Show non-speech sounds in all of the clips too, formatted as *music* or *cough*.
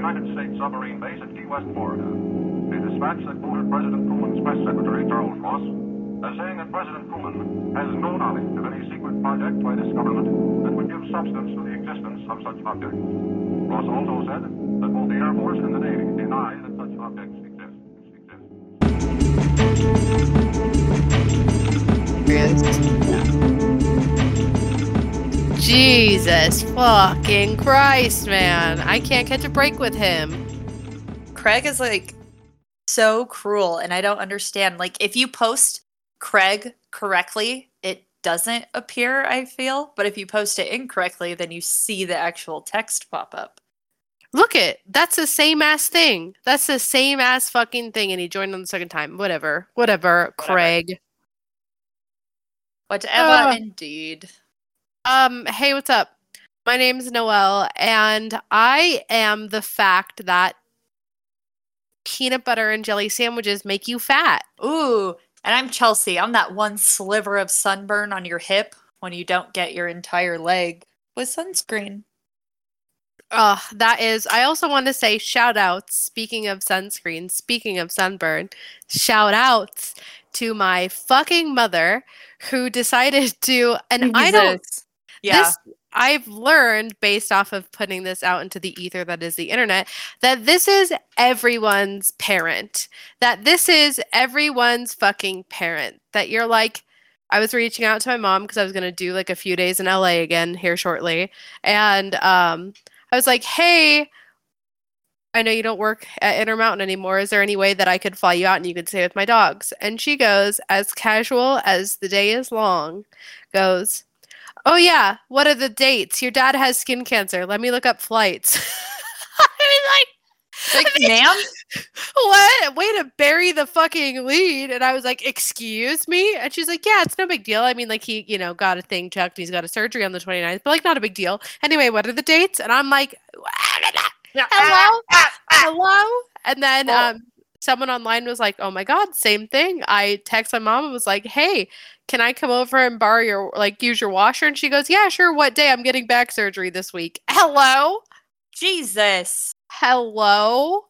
United States submarine base at Key West, Florida. A dispatch that quoted President Truman's press secretary, Charles Ross, as saying that President Truman has no knowledge of any secret project by this government that would give substance to the existence of such objects. Ross also said that both the Air Force and the Navy deny that such objects exist. exist. Jesus fucking Christ, man. I can't catch a break with him. Craig is like so cruel and I don't understand. Like if you post Craig correctly, it doesn't appear, I feel, but if you post it incorrectly, then you see the actual text pop up. Look it. That's the same ass thing. That's the same ass fucking thing. And he joined on the second time. Whatever. Whatever. Craig. Whatever Ah. indeed. Um, hey, what's up? My name's Noelle, and I am the fact that peanut butter and jelly sandwiches make you fat. Ooh, and I'm Chelsea. I'm that one sliver of sunburn on your hip when you don't get your entire leg with sunscreen. Uh, that is, I also want to say shout outs. Speaking of sunscreen, speaking of sunburn, shout outs to my fucking mother who decided to, and I don't, Jesus. Yeah. this, I've learned based off of putting this out into the ether that is the internet that this is everyone's parent. That this is everyone's fucking parent. That you're like, I was reaching out to my mom because I was going to do like a few days in LA again here shortly. And um, I was like, hey, I know you don't work at Intermountain anymore. Is there any way that I could fly you out and you could stay with my dogs? And she goes, as casual as the day is long, goes, Oh, yeah. What are the dates? Your dad has skin cancer. Let me look up flights. *laughs* I was Like, like, ma'am? *laughs* what? Way to bury the fucking lead. And I was like, excuse me? And she's like, yeah, it's no big deal. I mean, like, he, you know, got a thing checked. He's got a surgery on the 29th, but like, not a big deal. Anyway, what are the dates? And I'm like, *laughs* hello? hello? And then um, someone online was like, oh my God, same thing. I text my mom and was like, hey, can I come over and borrow your, like, use your washer? And she goes, yeah, sure. What day? I'm getting back surgery this week. *laughs* Hello? Jesus. hello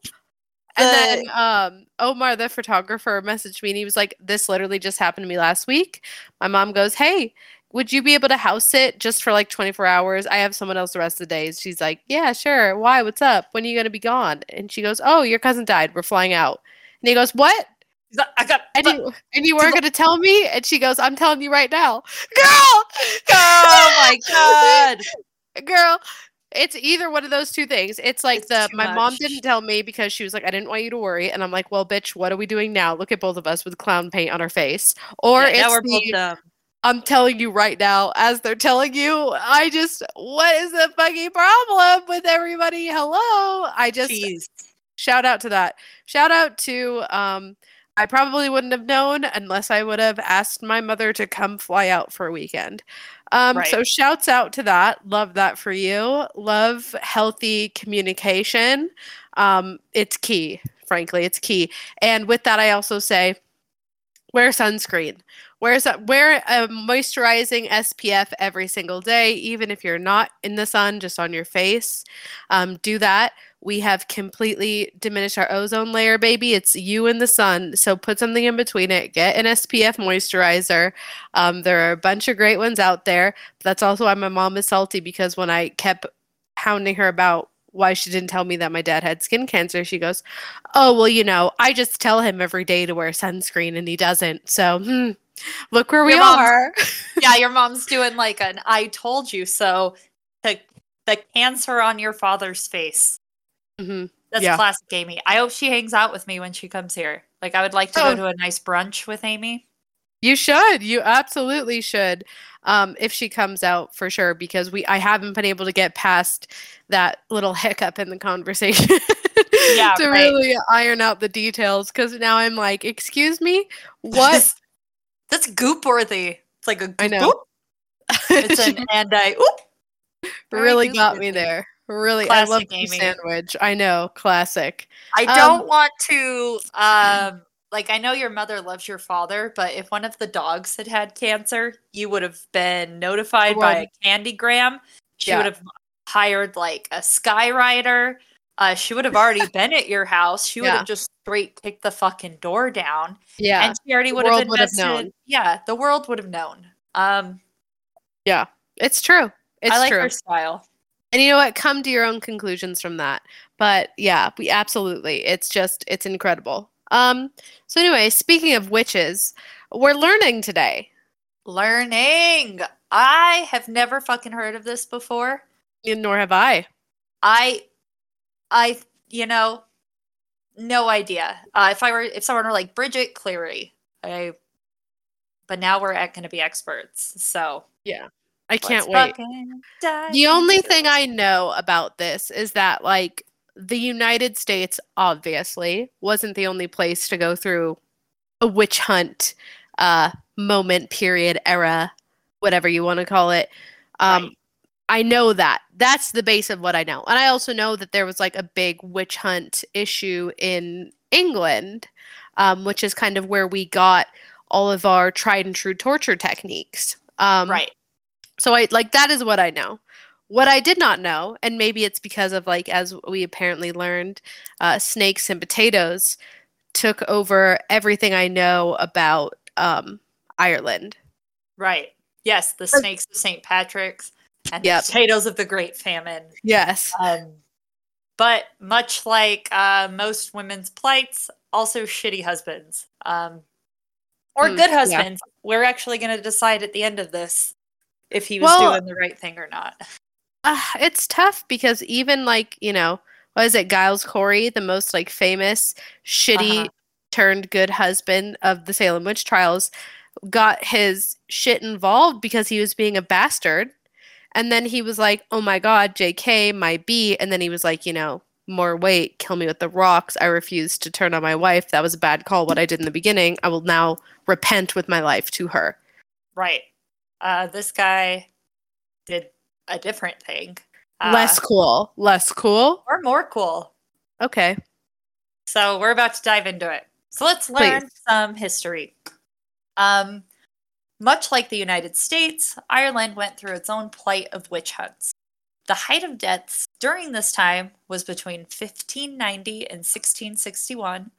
and then um omar the photographer messaged me and he was like this literally just happened to me last week my mom goes hey would you be able to house sit just for like 24 hours? I have someone else the rest of the days she's like yeah sure. Why? What's up? When are you going to be gone? And she goes oh your cousin died. We're flying out. And he goes what? I got. and you, and you weren't going to tell me? And she goes i'm telling you right now. *laughs* Girl! Oh my *laughs* god. girl it's either one of those two things. It's like It's the my mom didn't tell me because she was like i didn't want you to worry. And i'm like well bitch what are we doing now? Look at both of us with clown paint on our face. Or Yeah, now it's we're both the, dumb. I'm telling you right now as they're telling you i just what is the fucking problem with everybody? Hello? I just Jeez. shout out to that. Shout out to um i probably wouldn't have known unless i would have asked my mother to come fly out for a weekend. Um so shouts out to that. Love that for you. Love healthy communication. Um it's key frankly it's key. And with that i also say wear sunscreen wear wear a moisturizing spf every single day even if you're not in the sun just on your face um, do that we have completely diminished our ozone layer, baby. It's you and the sun. So put something in between it. Get an SPF moisturizer. Um, there are a bunch of great ones out there. That's also why my mom is salty because when I kept hounding her about why she didn't tell me that my dad had skin cancer, she goes, Oh, well, you know, I just tell him every day to wear sunscreen and he doesn't. So hmm, look where we Your mom's- are. *laughs* yeah, your mom's doing like an I told you so. The the cancer on your father's face. hmm That's Yeah. classic Amy. I hope she hangs out with me when she comes here. Like I would like to Oh. go to a nice brunch with Amy. You should. You absolutely should. Um, if she comes out for sure, because we I haven't been able to get past that little hiccup in the conversation Yeah, *laughs* to right. really iron out the details. Because now I'm like, excuse me, what? That's goop worthy. It's like a I goop. know. It's an *laughs* and I oop. really goop got me there. Really, I love Classic the sandwich. I know, classic. I Um, don't want to um like I know your mother loves your father, but if one of the dogs had had cancer, you would have been notified by a candygram. She Yeah. would have hired like a skyrider. Uh, she would have already *laughs* been at your house. She would Yeah. have just straight kicked the fucking door down, Yeah. and she already the would have world would have known. Yeah, the world would have known. Um, yeah, It's true. It's I like true. her style. And you know what? Come to your own conclusions from that. But yeah, we absolutely. It's just it's incredible. Um so anyway, speaking of witches, we're learning today. Learning. I have never fucking heard of this before. And Nor have I. I, I, you know, no idea. Uh, if I were, if someone were like Bridget Cleary, I, but now we're going to be experts. So yeah. I can't let's wait. The only thing. I know about this is that like the United States obviously wasn't the only place to go through a witch hunt uh moment period era whatever you want to call it. Um Right. I know that. That's the base of what I know. And I also know that there was like a big witch hunt issue in England, um, which is kind of where we got all of our tried and true torture techniques. Um, right. so I like that is what I know. What I did not know, and maybe it's because of like as we apparently learned, uh, snakes and potatoes took over everything I know about um, Ireland. Right. Yes, the snakes of St. Patrick's and Yep. the potatoes of the Great Famine. Yes. Um, but much like uh, most women's plights, also shitty husbands. Um, or Hmm, good yeah. husbands. We're actually going to decide at the end of this if he was Well- doing the right thing or not. Uh, it's tough because even like you know what is it giles corey the most like famous shitty Uh-huh. turned good husband of the salem witch trials got his shit involved because he was being a bastard. And then he was like oh my god jk my b. And then he was like you know more weight kill me with the rocks. I refuse to turn on my wife. That was a bad call what i did in the beginning. I will now repent with my life to her. Right. Uh, this guy did a different thing. Uh, less cool less cool or more cool. okay So we're about to dive into it. So let's learn Please. some history. Um, much like the United States, Ireland went through its own plight of witch hunts. The height of deaths during this time was between 1590 and 1661,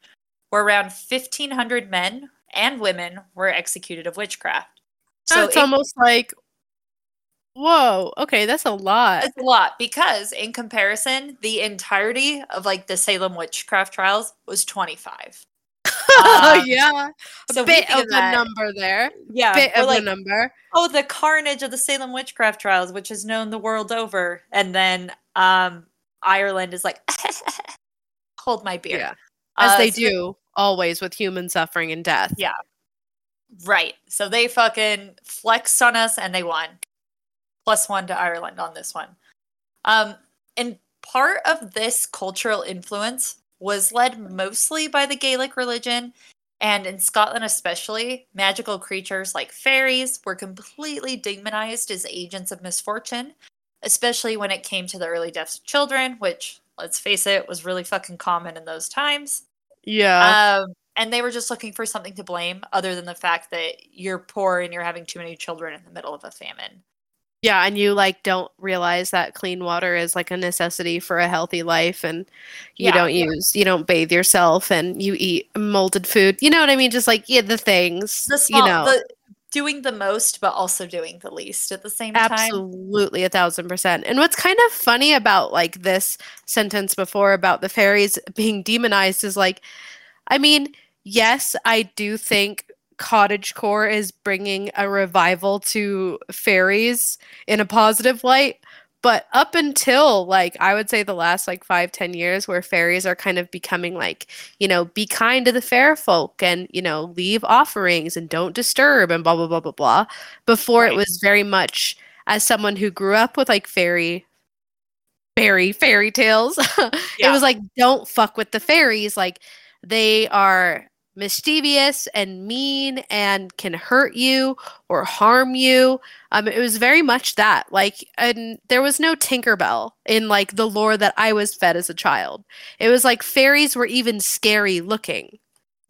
where around 1,500 men and women were executed of witchcraft. So it's in- almost like, whoa, okay, that's a lot. It's a lot because, in comparison, the entirety of like the Salem witchcraft trials was 25. Oh *laughs* um, yeah, a so bit of of a number there. Yeah, bit of like, a number. oh, the carnage of the Salem witchcraft trials, which is known the world over, and then um, Ireland is like, *laughs* hold my beer. Yeah, as Uh, they so do always with human suffering and death. Yeah. Right. So they fucking flexed on us and they won. Plus one to Ireland on this one. Um, and part of this cultural influence was led mostly by the Gaelic religion. And in Scotland, especially, magical creatures like fairies were completely demonized as agents of misfortune, especially when it came to the early deaths of children, which, let's face it, was really fucking common in those times. Yeah, Um, and they were just looking for something to blame other than the fact that you're poor and you're having too many children in the middle of a famine. Yeah, and you like don't realize that clean water is like a necessity for a healthy life, and you Yeah, don't yeah. use, you don't bathe yourself, and you eat molded food. You know what I mean? Just like yeah, the things. The small, you know, the, doing the most, but also doing the least at the same time. Absolutely, a thousand percent. And what's kind of funny about like this sentence before about the fairies being demonized is like, I mean, yes, I do think cottagecore is bringing a revival to fairies in a positive light. But up until like I would say the last like five, ten years where fairies are kind of becoming like, you know, be kind to the fair folk and, you know, leave offerings and don't disturb and blah blah blah blah blah. Before Right. it was very much as someone who grew up with like fairy fairy fairy tales *laughs* it was like don't fuck with the fairies like they are mischievous and mean and can hurt you or harm you um it was very much that like and there was no tinkerbell in like the lore that i was fed as a child it was like fairies were even scary looking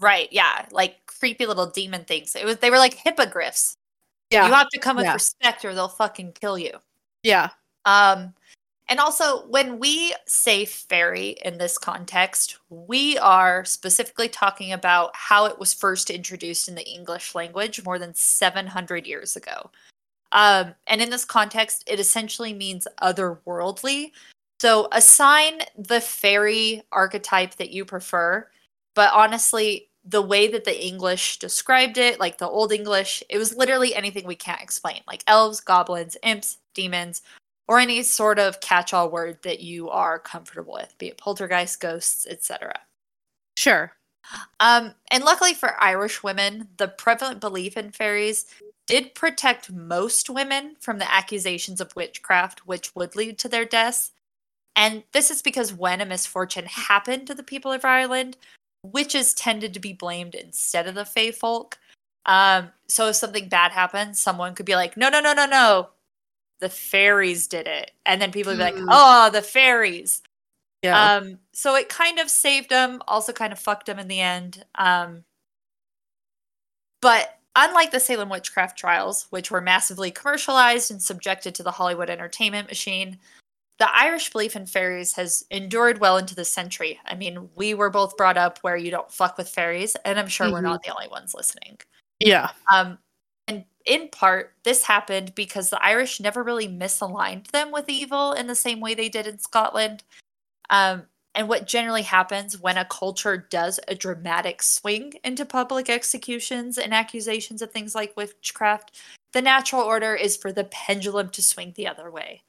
Right. Yeah. Like creepy little demon things. It was they were like hippogriffs. yeah You have to come with Yeah. respect or they'll fucking kill you. yeah Um and also, when we say fairy in this context, we are specifically talking about how it was first introduced in the English language more than 700 years ago. Um, and in this context, it essentially means otherworldly. So assign the fairy archetype that you prefer. But honestly, the way that the English described it, like the Old English, it was literally anything we can't explain, like elves, goblins, imps, demons, or any sort of catch all word that you are comfortable with, be it poltergeist, ghosts, etc. Sure. Um, and luckily for Irish women, the prevalent belief in fairies did protect most women from the accusations of witchcraft, which would lead to their deaths. And this is because when a misfortune happened to the people of Ireland, witches tended to be blamed instead of the fae folk. Um, so if something bad happened, someone could be like, no, no, no, no, no, the fairies did it. And then people would be like, Mm. oh, the fairies. Yeah. Um, so it kind of saved them, also kind of fucked them in the end. Um, but unlike the Salem witchcraft trials, which were massively commercialized and subjected to the Hollywood entertainment machine, the Irish belief in fairies has endured well into the century. I mean, we were both brought up where you don't fuck with fairies, and I'm sure we're Mhm. not the only ones listening. yeah. Um, in part, this happened because the Irish never really misaligned them with evil in the same way they did in Scotland. Um, and what generally happens when a culture does a dramatic swing into public executions and accusations of things like witchcraft, the natural order is for the pendulum to swing the other way.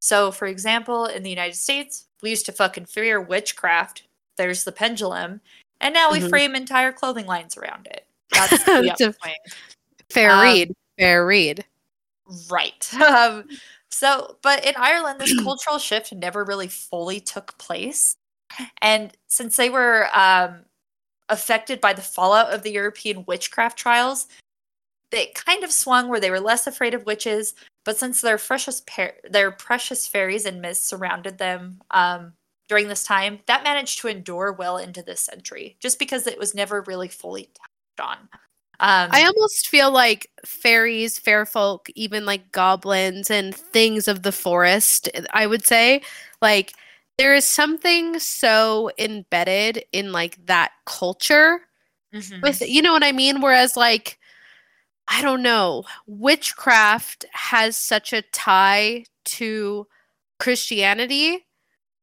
So, for example, in the United States, we used to fucking fear witchcraft. There's the pendulum. And now we Mhm. frame entire clothing lines around it. *laughs* That's the upswing. Fair Um, read. Fair read. Right. *laughs* Um, so, but in Ireland, this *clears throat* cultural shift never really fully took place. And since they were um, affected by the fallout of the European witchcraft trials, they kind of swung where they were less afraid of witches. But since their precious par- their precious fairies and myths surrounded them um, during this time, that managed to endure well into this century, just because it was never really fully touched on. Um, I almost feel like fairies, fair folk, even like goblins and things of the forest, I would say, like there is something so embedded in like that culture mhm. with you know what I mean? Whereas like I don't know, witchcraft has such a tie to Christianity,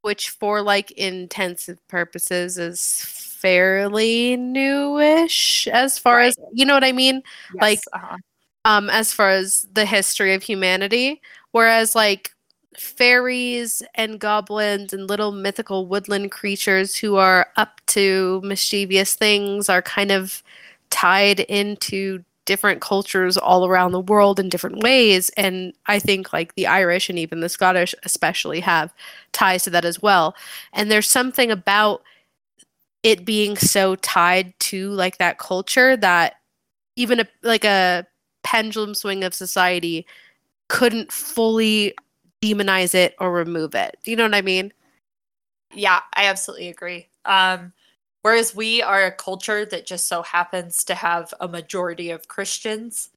which for like intensive purposes is fairly newish as far as you know what I mean? like, uh-huh. um as far as the history of humanity whereas like fairies and goblins and little mythical woodland creatures who are up to mischievous things are kind of tied into different cultures all around the world in different ways and i think like the irish and even the scottish especially have ties to that as well and there's something about it being so tied to like that culture that even a like a pendulum swing of society couldn't fully demonize it or remove it. Do you know what I mean? Yeah, I absolutely agree. Um, whereas we are a culture that just so happens to have a majority of Christians,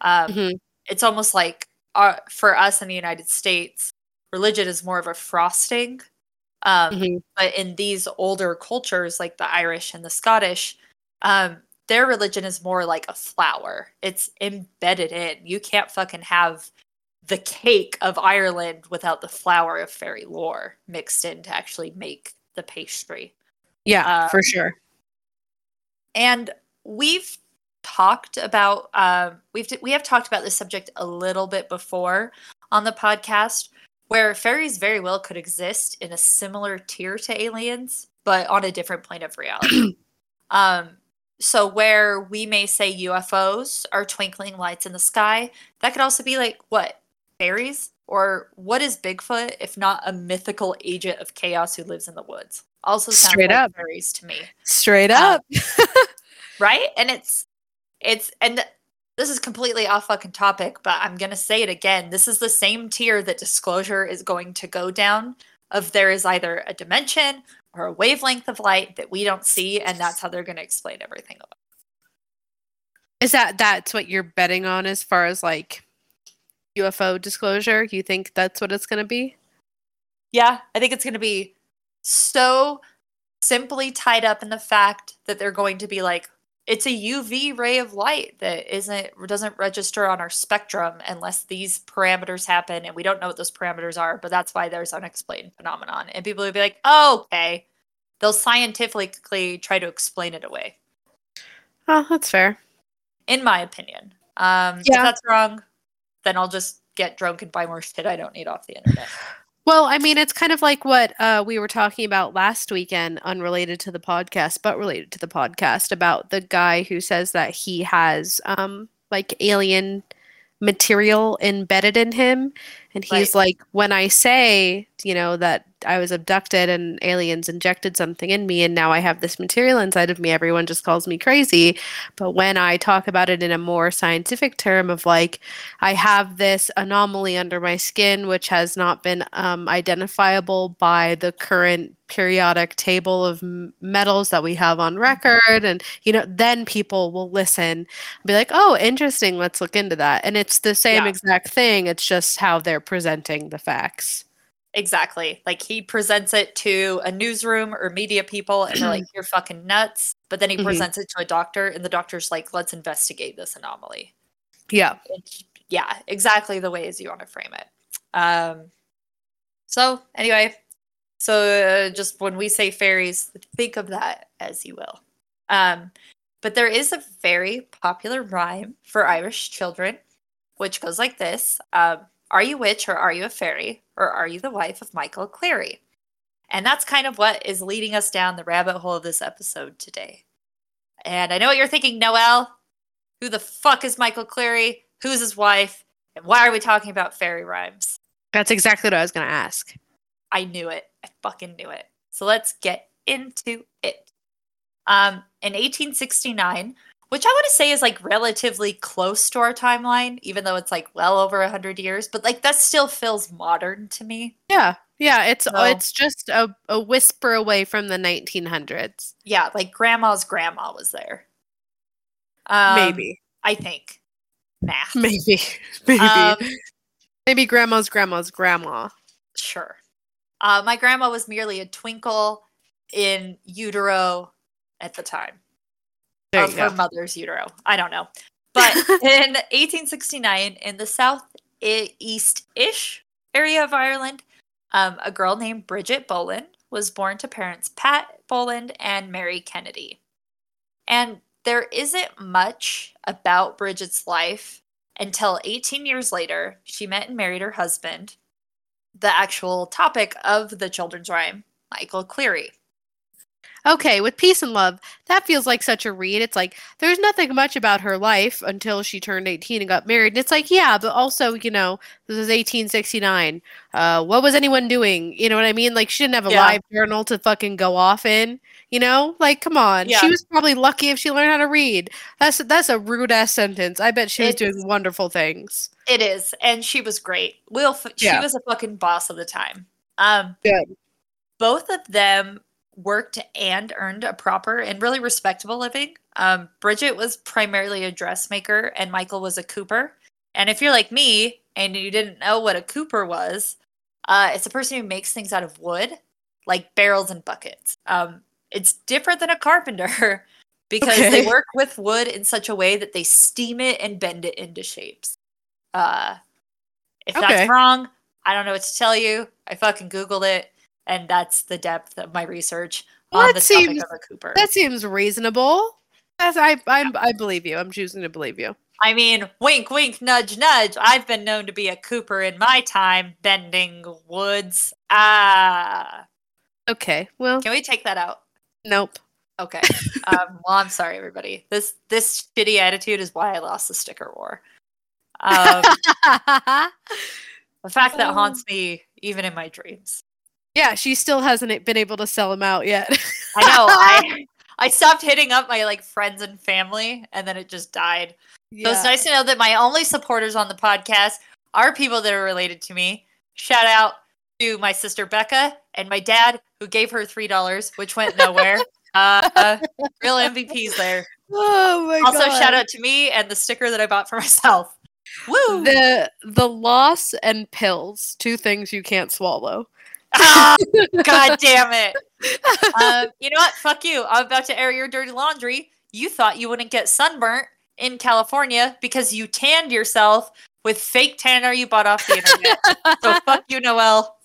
um, Mhm. it's almost like uh, for us in the United States, religion is more of a frosting. Um, Mhm. But in these older cultures, like the Irish and the Scottish, um, their religion is more like a flour. It's embedded in. You can't fucking have the cake of Ireland without the flour of fairy lore mixed in to actually make the pastry. Yeah, for Um, sure. And we've talked about um, we've we have talked about this subject a little bit before on the podcast, where fairies very well could exist in a similar tier to aliens, but on a different plane of reality. *clears throat* um, so where we may say UFOs are twinkling lights in the sky, that could also be like what fairies or what is Bigfoot if not a mythical agent of chaos who lives in the woods? Also sounds Straight like up. fairies to me Straight uh, up. *laughs* right and it's it's and this is completely off fucking topic but i'm gonna say it again this is the same tier that disclosure is going to go down of there is either a dimension or a wavelength of light that we don't see and that's how they're going to explain everything Is that that's what you're betting on as far as like UFO disclosure? You think that's what it's going to be? Yeah, I think it's going to be so simply tied up in the fact that they're going to be like it's a UV ray of light that isn't doesn't register on our spectrum unless these parameters happen and we don't know what those parameters are, but that's why there's an unexplained phenomenon. And people would be like, oh, okay. They'll scientifically try to explain it away. Oh, that's fair. In my opinion. Um if Yeah. that's wrong, then I'll just get drunk and buy more shit I don't need off the internet. *sighs* *laughs* Well, I mean, it's kind of like what uh, we were talking about last weekend, unrelated to the podcast, but related to the podcast, about the guy who says that he has um, like alien material embedded in him. And he's like, when I say, you know, that I was abducted and aliens injected something in me and now I have this material inside of me, everyone just calls me crazy. But when I talk about it in a more scientific term of like, I have this anomaly under my skin, which has not been um, identifiable by the current periodic table of m- metals that we have on record. And, you know, then people will listen and be like, oh, interesting. Let's look into that. And it's the same Yeah. exact thing. It's just how they're presenting the facts. Exactly. Like he presents it to a newsroom or media people and they're like, *clears throat* you're fucking nuts. But then he Mhm. presents it to a doctor and the doctor's like, let's investigate this anomaly. Yeah. It's, yeah, exactly the way as you want to frame it. Um, so, anyway, so uh, just when we say fairies, think of that as you will. Um, but there is a very popular rhyme for Irish children, which goes like this um, Are you witch or are you a fairy? Or are you the wife of Michael Cleary? And that's kind of what is leading us down the rabbit hole of this episode today. And I know what you're thinking, Noelle. Who the fuck is Michael Cleary? Who's his wife? And why are we talking about fairy rhymes? That's exactly what I was going to ask. I knew it. I fucking knew it. So let's get into it. Um, in 1869, which I want to say is like relatively close to our timeline, even though it's like well over a hundred years, but like that still feels modern to me. Yeah. Yeah. It's So- it's just a, a whisper away from the 1900s. Yeah, like grandma's grandma was there. Um, Maybe. I think. Math. Maybe. *laughs* Maybe. Um, Maybe grandma's grandma's grandma. Sure. Uh, my grandma was merely a twinkle in utero at the time There of her go. mother's utero. I don't know. But *laughs* in 1869, in the southeast ish area of Ireland, um, a girl named Bridget Boland was born to parents Pat Boland and Mary Kennedy. And there isn't much about Bridget's life until 18 years later, she met and married her husband, the actual topic of the children's rhyme, Michael Cleary. Okay, with peace and love, that feels like such a read. It's like there's nothing much about her life until she turned 18 and got married. And it's like, yeah, but also, you know, this is 1869. Uh, what was anyone doing? You know what I mean? Like, she didn't have a Yeah. live journal to fucking go off in. You know, like, come on. Yeah. She was probably lucky if she learned how to read. That's that's a rude ass sentence. I bet she was It's- doing wonderful things. It is, and she was great. Will f- she was a fucking boss of the time. Um, Good. both of them worked and earned a proper and really respectable living. Um, Bridget was primarily a dressmaker, and Michael was a cooper. And if you're like me and you didn't know what a cooper was, uh, it's a person who makes things out of wood, like barrels and buckets. Um, it's different than a carpenter *laughs* because they work with wood in such a way that they steam it and bend it into shapes. Uh, if Okay. that's wrong, I don't know what to tell you. I fucking Googled it, and that's the depth of my research Well, on the seems- topic of a Cooper. That seems reasonable. That's, I, I, I believe you. I'm choosing to believe you. I mean, wink, wink, nudge, nudge. I've been known to be a Cooper in my time bending woods. Ah, Okay. Well, can we take that out? nope. Okay. um, well, I'm sorry, everybody. This this shitty attitude is why I lost the sticker war. Um, *laughs* the fact that Oh. haunts me even in my dreams. Yeah, she still hasn't been able to sell them out yet. I know. I *laughs* I stopped hitting up my like friends and family, and then it just died. So it's nice to know that my only supporters on the podcast are people that are related to me. Shout out to my sister Becca and my dad, who gave her three dollars, which went nowhere. *laughs* uh, real MVPs there. Oh my god. also, god. shout out to me and the sticker that I bought for myself. Woo! the the loss and pills, two things you can't swallow. God *laughs* damn it. Um, you know what? Fuck you. I'm about to air your dirty laundry. You thought you wouldn't get sunburnt in California because you tanned yourself with fake tanner you bought off the internet. so *laughs* fuck you, Noelle.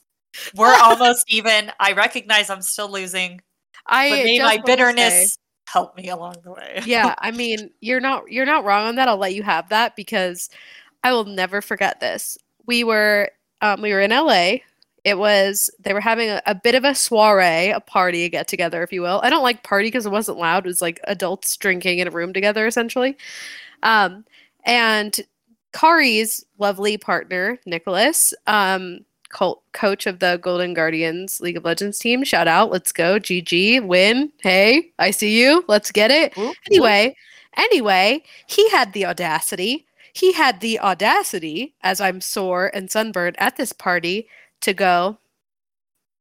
We're almost even. I recognize I'm still losing, I but may my wanna say- bitterness help me along the way. yeah, *laughs* I mean, you're not you're not wrong on that. I'll let you have that because I will never forget this. We were um, we were in LA. It was they were having a, a bit of a soiree, a party, a get together, if you will. I don't like party because it wasn't loud. It was like adults drinking in a room together, essentially. Um, and Kari's lovely partner, Nicholas, um, co- coach of the Golden Guardians League of Legends team. Shout out, let's go, GG, win. Hey, I see you. Let's get it. Anyway, anyway, he had the audacity. He had the audacity, as I'm sore and sunburned at this party, to go,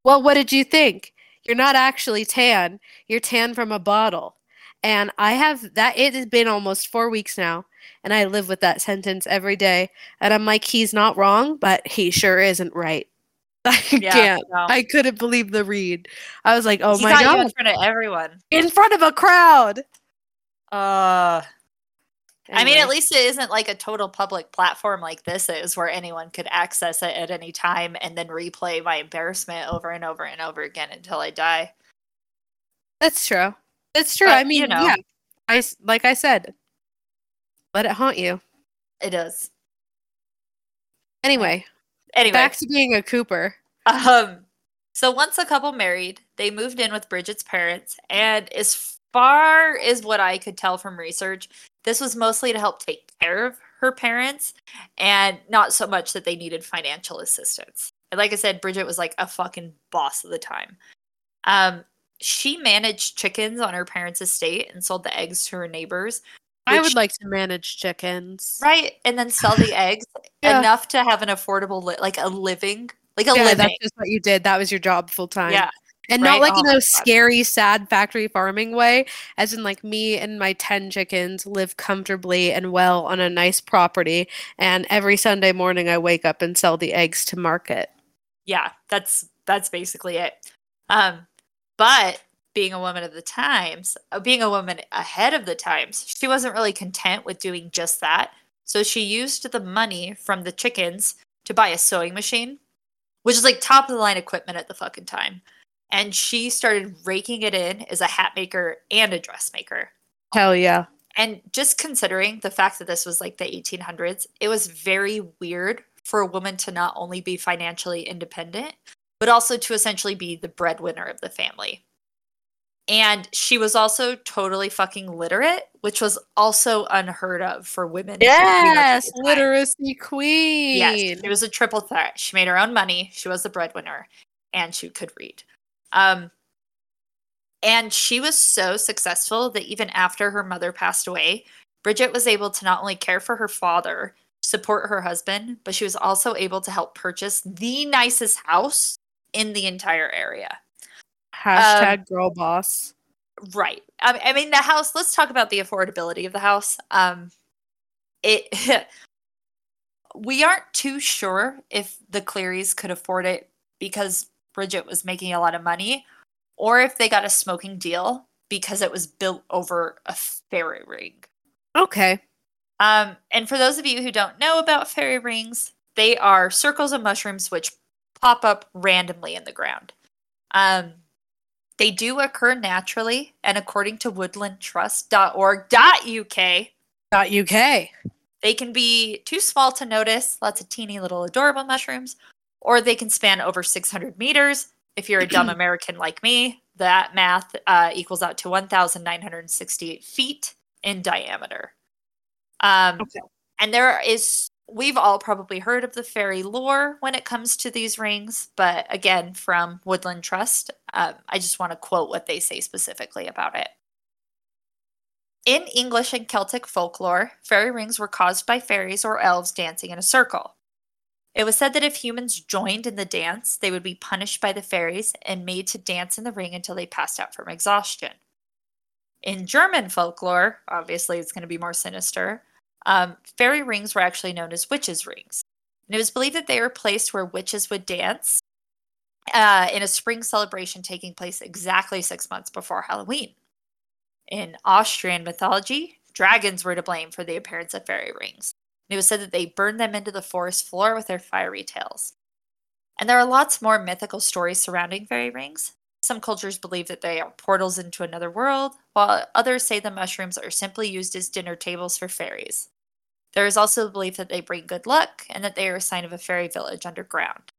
Well, what did you think? You're not actually tan. You're tan from a bottle. And I have that, it has been almost four weeks now. And I live with that sentence every day. And I'm like, He's not wrong, but he sure isn't right. *laughs* I Yeah, can't. no. I couldn't believe the read. I was like, Oh he my God. in front of everyone. In front of a crowd. Uh, I mean, at least it isn't like a total public platform like this is, where anyone could access it at any time and then replay my embarrassment over and over and over again until I die. That's true. That's true. But, I mean, you know. yeah. I like I said, let it haunt you. It is. Anyway, Anyway, back to being a Cooper. Um, so once a couple married, they moved in with Bridget's parents, and as far as what I could tell from research, this was mostly to help take care of her parents, and not so much that they needed financial assistance. And like I said, Bridget was like a fucking boss of the time. Um, she managed chickens on her parents' estate and sold the eggs to her neighbors. I would like to manage chickens. right, and then sell the eggs *laughs* Yeah. enough to have an affordable, li- like a living, like a Yeah, living. that's just what you did. That was your job full time. Yeah, And right? not like Oh in a scary, sad factory farming way, as in like me and my 10 chickens live comfortably and well on a nice property. And every Sunday morning I wake up and sell the eggs to market. yeah that's that's basically it um but being a woman of the times uh, being a woman ahead of the times she wasn't really content with doing just that so she used the money from the chickens to buy a sewing machine which is like top of the line equipment at the fucking time and she started raking it in as a hat maker and a dressmaker Hell yeah. and just considering the fact that this was like the 1800s, it was very weird for a woman to not only be financially independent, but also to essentially be the breadwinner of the family. And she was also totally fucking literate, which was also unheard of for women. to be at Yes, literacy queen. Yes, it was a triple threat. She made her own money, she was the breadwinner, and she could read. Um, and she was so successful that even after her mother passed away, Bridget was able to not only care for her father, support her husband, but she was also able to help purchase the nicest house in the entire area. Hashtag girl boss. Right. I mean, I mean, the house. Let's talk about the affordability of the house. Um, it. *laughs* we aren't too sure if the Clearys could afford it because Bridget was making a lot of money, or if they got a smoking deal because it was built over a fairy ring. Okay. Um, and for those of you who don't know about fairy rings, they are circles of mushrooms which pop up randomly in the ground. Um, they do occur naturally, and according to woodlandtrust.org.uk, UK. they can be too small to notice, lots of teeny little adorable mushrooms, or they can span over 600 meters. If you're a dumb *clears throat* American like me, that math uh, equals out to 1,968 feet in diameter. Um, Okay. And there is, we've all probably heard of the fairy lore when it comes to these rings, but again, from Woodland Trust, um, I just want to quote what they say specifically about it. In English and Celtic folklore, fairy rings were caused by fairies or elves dancing in a circle. It was said that if humans joined in the dance, they would be punished by the fairies and made to dance in the ring until they passed out from exhaustion. In German folklore, obviously it's going to be more sinister, um, fairy rings were actually known as witches' rings. And it was believed that they were placed where witches would dance. uh, in a spring celebration taking place exactly six months before Halloween. In Austrian mythology, dragons were to blame for the appearance of fairy rings. It was said that they burned them into the forest floor with their fiery tails. And there are lots more mythical stories surrounding fairy rings. Some cultures believe that they are portals into another world, while others say the mushrooms are simply used as dinner tables for fairies. There is also the belief that they bring good luck and that they are a sign of a fairy village underground.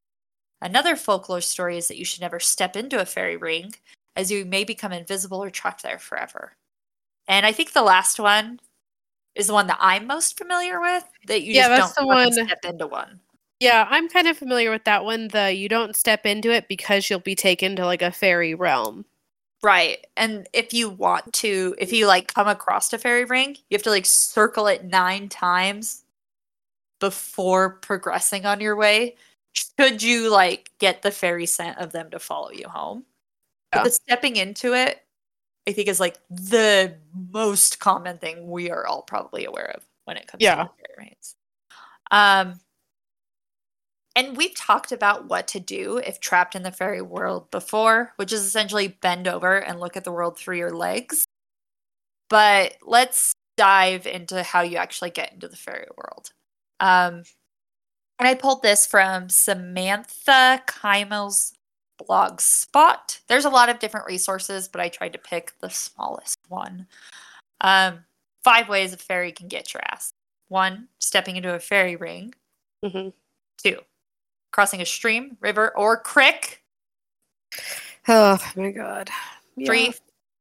Another folklore story is that you should never step into a fairy ring, as you may become invisible or trapped there forever. And I think the last one is the one that I'm most familiar with. That you Yeah, just that's don't the one- step into one. Yeah, I'm kind of familiar with that one. The you don't step into it because you'll be taken to like a fairy realm. Right. And if you want to, if you like come across a fairy ring, you have to like circle it nine times before progressing on your way. Should you like get the fairy scent of them to follow you home? Yeah. But the stepping into it, I think, is like the most common thing we are all probably aware of when it comes Yeah. to. Um, and we've talked about what to do if trapped in the fairy world before, which is essentially bend over and look at the world through your legs. But let's dive into how you actually get into the fairy world. Um, and I pulled this from Samantha Keimel's blog spot. There's a lot of different resources, but I tried to pick the smallest one. Um, five ways a fairy can get your ass. One, stepping into a fairy ring. Mhm. Two, crossing a stream, river, or creek. Oh my god. Yeah. Three,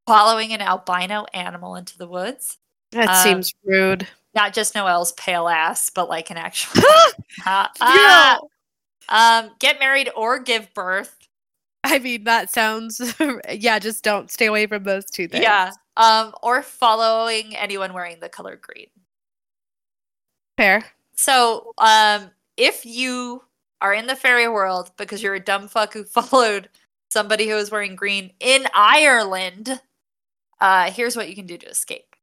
following an albino animal into the woods. That um, seems rude. Not just Noelle's pale ass, but like an *laughs* actual. *laughs* Yeah. ah. Um, get married or give birth. I mean, that sounds. *laughs* yeah, just don't stay away from those two things. Yeah. Um, or following anyone wearing the color green. fair. So, um, if you are in the fairy world because you're a dumb fuck who *laughs* followed somebody who was wearing green in Ireland, uh, here's what you can do to escape.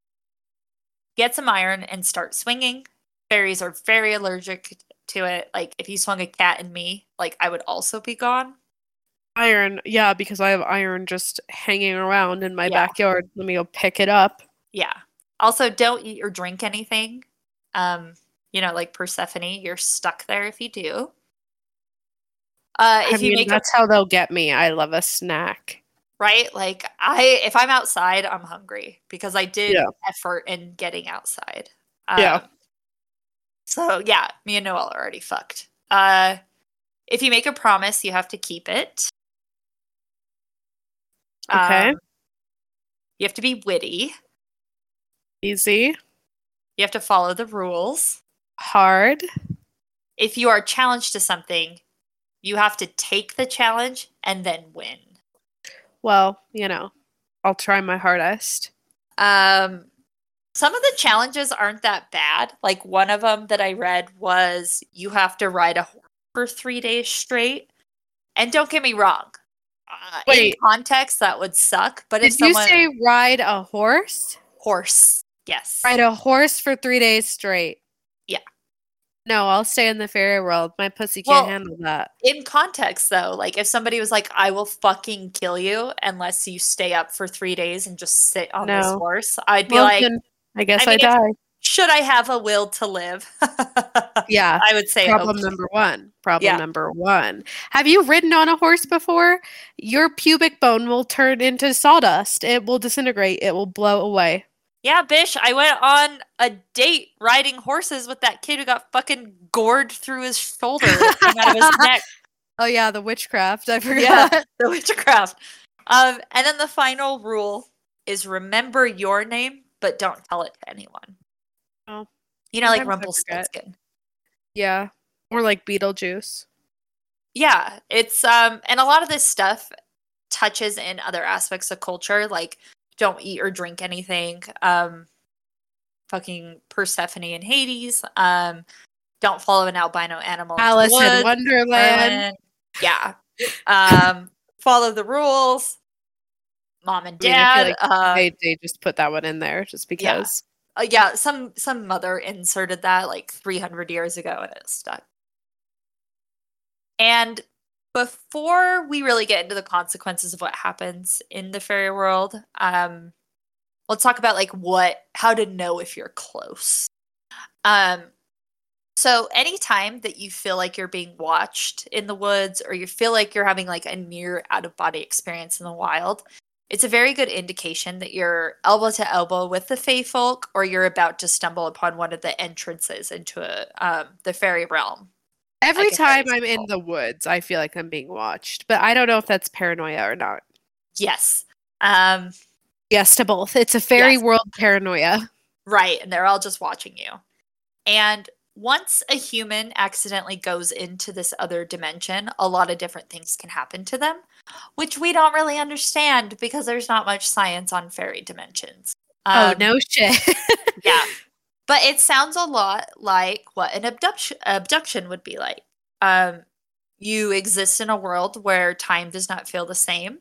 Get some iron and start swinging. Fairies are very allergic to it. Like if you swung a cat and me, like I would also be gone. Iron, yeah, because I have iron just hanging around in my Yeah. backyard. Let me go pick it up. Yeah. Also, don't eat or drink anything. Um, you know, like Persephone, you're stuck there if you do. Uh, if I you mean, make a that's how they'll get me. I love a snack. right? Like I, if I'm outside, I'm hungry because I did Yeah. effort in getting outside. Yeah. Um, So yeah, me and Noelle are already fucked. Uh, if you make a promise, you have to keep it. Okay. Um, you have to be witty. Easy, You have to follow the rules. hard. If you are challenged to something, you have to take the challenge and then win. Well, you know, I'll try my hardest. Um, some of the challenges aren't that bad. Like one of them that I read was you have to ride a horse for three days straight. And don't get me wrong, uh, in context that would suck. But if Did you someone say ride a horse? horse, yes, Ride a horse for three days straight. Yeah. No, I'll stay in the fairy world. My pussy can't handle that. in context though, like if somebody was like, "I will fucking kill you unless you stay up for three days and just sit on this horse," I'd be Well, like, I guess I I, mean, if- die. "Should I have a will to live?" *laughs* Yeah. I would say Problem okay. number one. Problem Yeah. number one. Have you ridden on a horse before? Your pubic bone will turn into sawdust. It will disintegrate. It will blow away. Yeah, bish. I went on a date riding horses with that kid who got fucking gored through his shoulder out of his neck. *laughs* Oh yeah, the witchcraft. I forgot. Yeah, *laughs* the witchcraft. Um, and then the final rule is remember your name, but don't tell it to anyone. Oh, you know, like. Rumpelstiltskin. Yeah. Or like Beetlejuice. Yeah, it's um, and a lot of this stuff touches in other aspects of culture, like don't eat or drink anything. Um, fucking Persephone and Hades. Um, don't follow an albino animal. Alice in woods. Wonderland. And- yeah. Um, follow the rules. Mom and I mean, I dad. like uh, they, they just put that one in there just because. Uh, yeah, some some mother inserted that like 300 years ago and it stuck. And before we really get into the consequences of what happens in the fairy world, um, let's talk about like what how to know if you're close. Um, so anytime that you feel like you're being watched in the woods or you feel like you're having like a near out of body experience in the wild, it's a very good indication that you're elbow to elbow with the Fey folk or you're about to stumble upon one of the entrances into a, um, the fairy realm. Every Like time I'm in the woods, I feel like I'm being watched, but I don't know if that's paranoia or not. Yes. Um, Yes to both. It's a fairy Yes. world paranoia. Right, and they're all just watching you. And once a human accidentally goes into this other dimension, a lot of different things can happen to them, which we don't really understand because there's not much science on fairy dimensions. oh Um, no shit. *laughs* yeah. But it sounds a lot like what an abduction abduction would be like. Um, you exist in a world where time does not feel the same.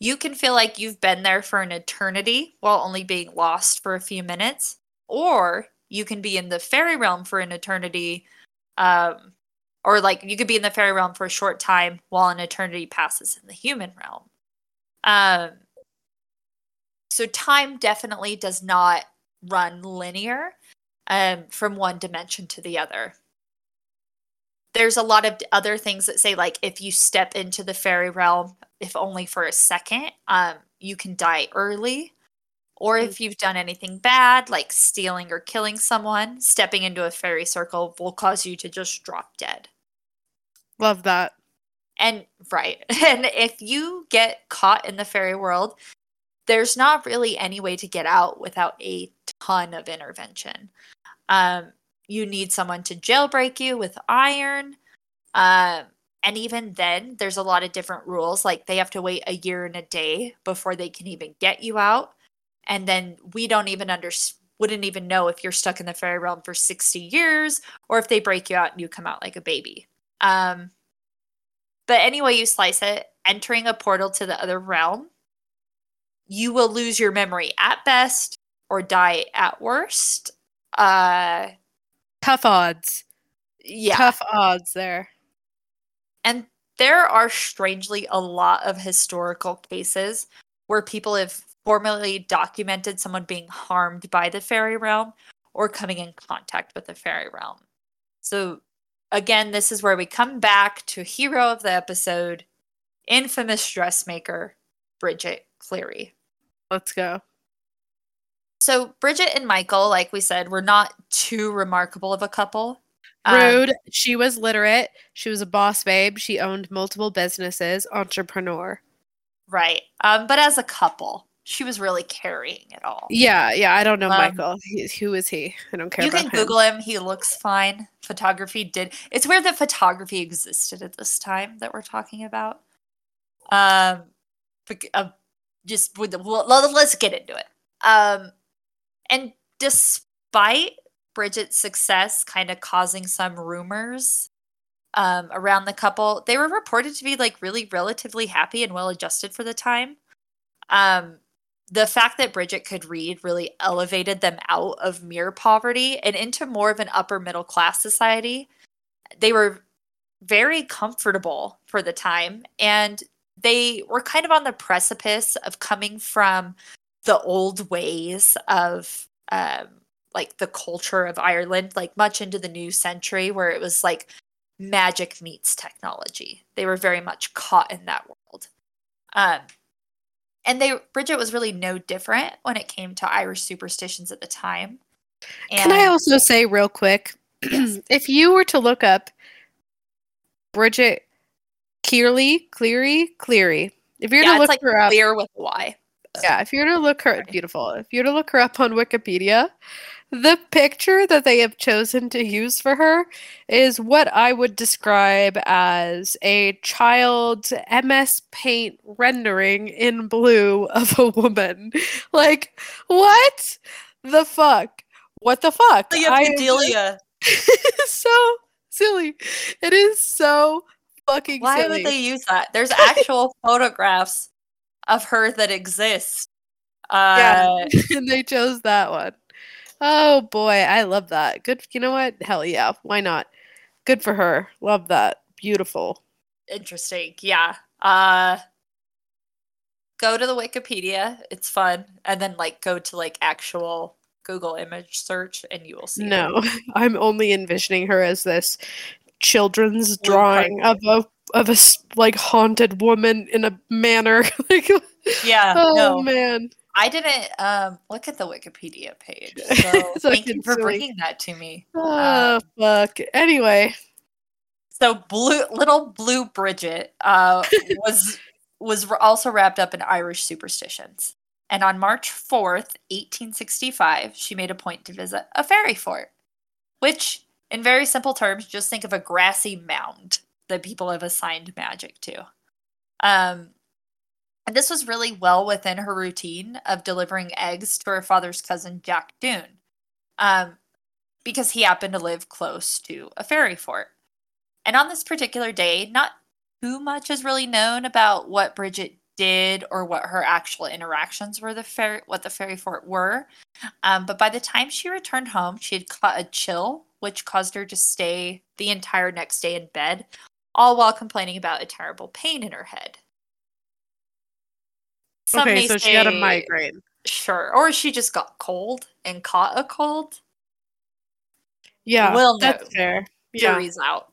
You can feel like you've been there for an eternity while only being lost for a few minutes, or you can be in the fairy realm for an eternity, um, or like you could be in the fairy realm for a short time while an eternity passes in the human realm. Um, so time definitely does not run linear um, from one dimension to the other. There's a lot of other things that say, like, if you step into the fairy realm, if only for a second, um, you can die early. Or Mm. if you've done anything bad, like stealing or killing someone, stepping into a fairy circle will cause you to just drop dead. Love that. And right. *laughs* And if you get caught in the fairy world, there's not really any way to get out without a ton of intervention. Um, you need someone to jailbreak you with iron. Um, and even then, there's a lot of different rules. Like they have to wait a year and a day before they can even get you out. And then we don't even under wouldn't even know if you're stuck in the fairy realm for 60 years or if they break you out and you come out like a baby. Um, but anyway, you slice it, entering a portal to the other realm, you will lose your memory at best or die at worst. Uh Tough odds. yeah. Tough odds there. And there are strangely a lot of historical cases where people have formally documented someone being harmed by the fairy realm or coming in contact with the fairy realm. So, again, this is where we come back to hero of the episode, infamous dressmaker, Bridget Cleary. Let's go. So, Bridget and Michael, like we said, were not too remarkable of a couple. Um, Rude. she was literate. She was a boss babe. She owned multiple businesses. Entrepreneur. right. Um, but as a couple, she was really carrying it all. Yeah, yeah. I don't know Um, Michael. He, who is he? I don't care you can him. Google him. He looks fine. Photography did. It's weird that photography existed at this time that we're talking about. Um, uh, just with the, well, let- let's get into it. Um, and despite Bridget's success, kind of causing some rumors um, around the couple, they were reported to be like really relatively happy and well adjusted for the time. Um, the fact that Bridget could read really elevated them out of mere poverty and into more of an upper middle class society. They were very comfortable for the time and they were kind of on the precipice of coming from the old ways of um, like the culture of Ireland, like much into the new century where it was like magic meets technology. They were very much caught in that world. Um, and they Bridget was really no different when it came to Irish superstitions at the time. Can I also say real quick, Yes. *clears throat* if you were to look up Bridget Clearly, Cleary, Cleary, if you were yeah, to look like her up, clear with a Y. yeah, if you were to look her beautiful, if you were to look her up on Wikipedia, the picture that they have chosen to use for her is what I would describe as a child's MS Paint rendering in blue of a woman. *laughs* Like, what the fuck? What the fuck? I am *laughs* so silly. It is so fucking Why silly. would they use that? There's *laughs* actual photographs of her that exist. Uh, yeah, and they chose that one. Oh boy, I love that. Good. You know what? Hell yeah. Why not? Good for her. Love that. Beautiful. interesting. Yeah. Uh go to the Wikipedia. It's fun. And then like go to like actual Google image search and you will see. her. No, *laughs* I'm only envisioning her as this children's drawing of a of a like haunted woman in a manor. *laughs* like, Yeah. oh no. man, I didn't um look at the Wikipedia page. *laughs* So thank you for silly. bringing that to me. oh fuck. Anyway, So blue little blue Bridget uh *laughs* was was also wrapped up in Irish superstitions. And on March 4th, 1865, she made a point to visit a fairy fort, which in very simple terms just think of a grassy mound that people have assigned magic to. Um and this was really well within her routine of delivering eggs to her father's cousin Jack Doon. Um because he happened to live close to a fairy fort. And on this particular day, not too much is really known about what Bridget did or what her actual interactions were the fair what the fairy fort were. Um, but by the time she returned home, she had caught a chill, which caused her to stay the entire next day in bed, all while complaining about a terrible pain in her head. Some okay, so she had a migraine. Sure. Or she just got cold and caught a cold. Yeah, We'll that's fair. Yeah, jury's out.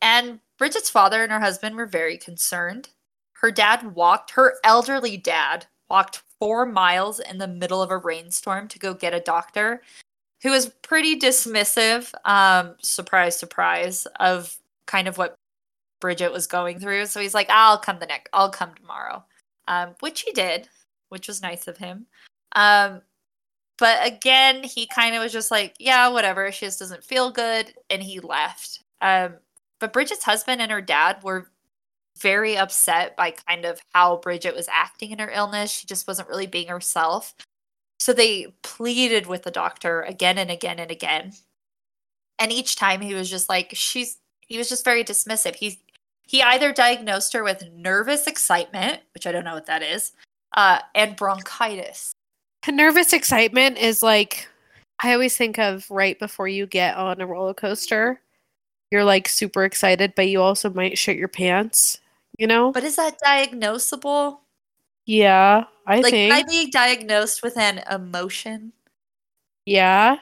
And Bridget's father and her husband were very concerned. Her dad walked, her elderly dad walked four miles in the middle of a rainstorm to go get a doctor who was pretty dismissive, um, surprise, surprise, of kind of what Bridget was going through. So he's like, I'll come the next, I'll come tomorrow. Um, which he did, which was nice of him. Um, but again, he kind of was just like, yeah, whatever. She just doesn't feel good. And he left. Um, but Bridget's husband and her dad were very upset by kind of how Bridget was acting in her illness. She just wasn't really being herself. So they pleaded with the doctor again and again and again. And each time he was just like, she's, he was just very dismissive. He, he either diagnosed her with nervous excitement, which I don't know what that is, uh, and bronchitis. nervous excitement is like I always think of right before you get on a roller coaster. You're like super excited, but you also might shit your pants. You know? But is that diagnosable? yeah, I like, think. can I be diagnosed with an emotion? Yeah.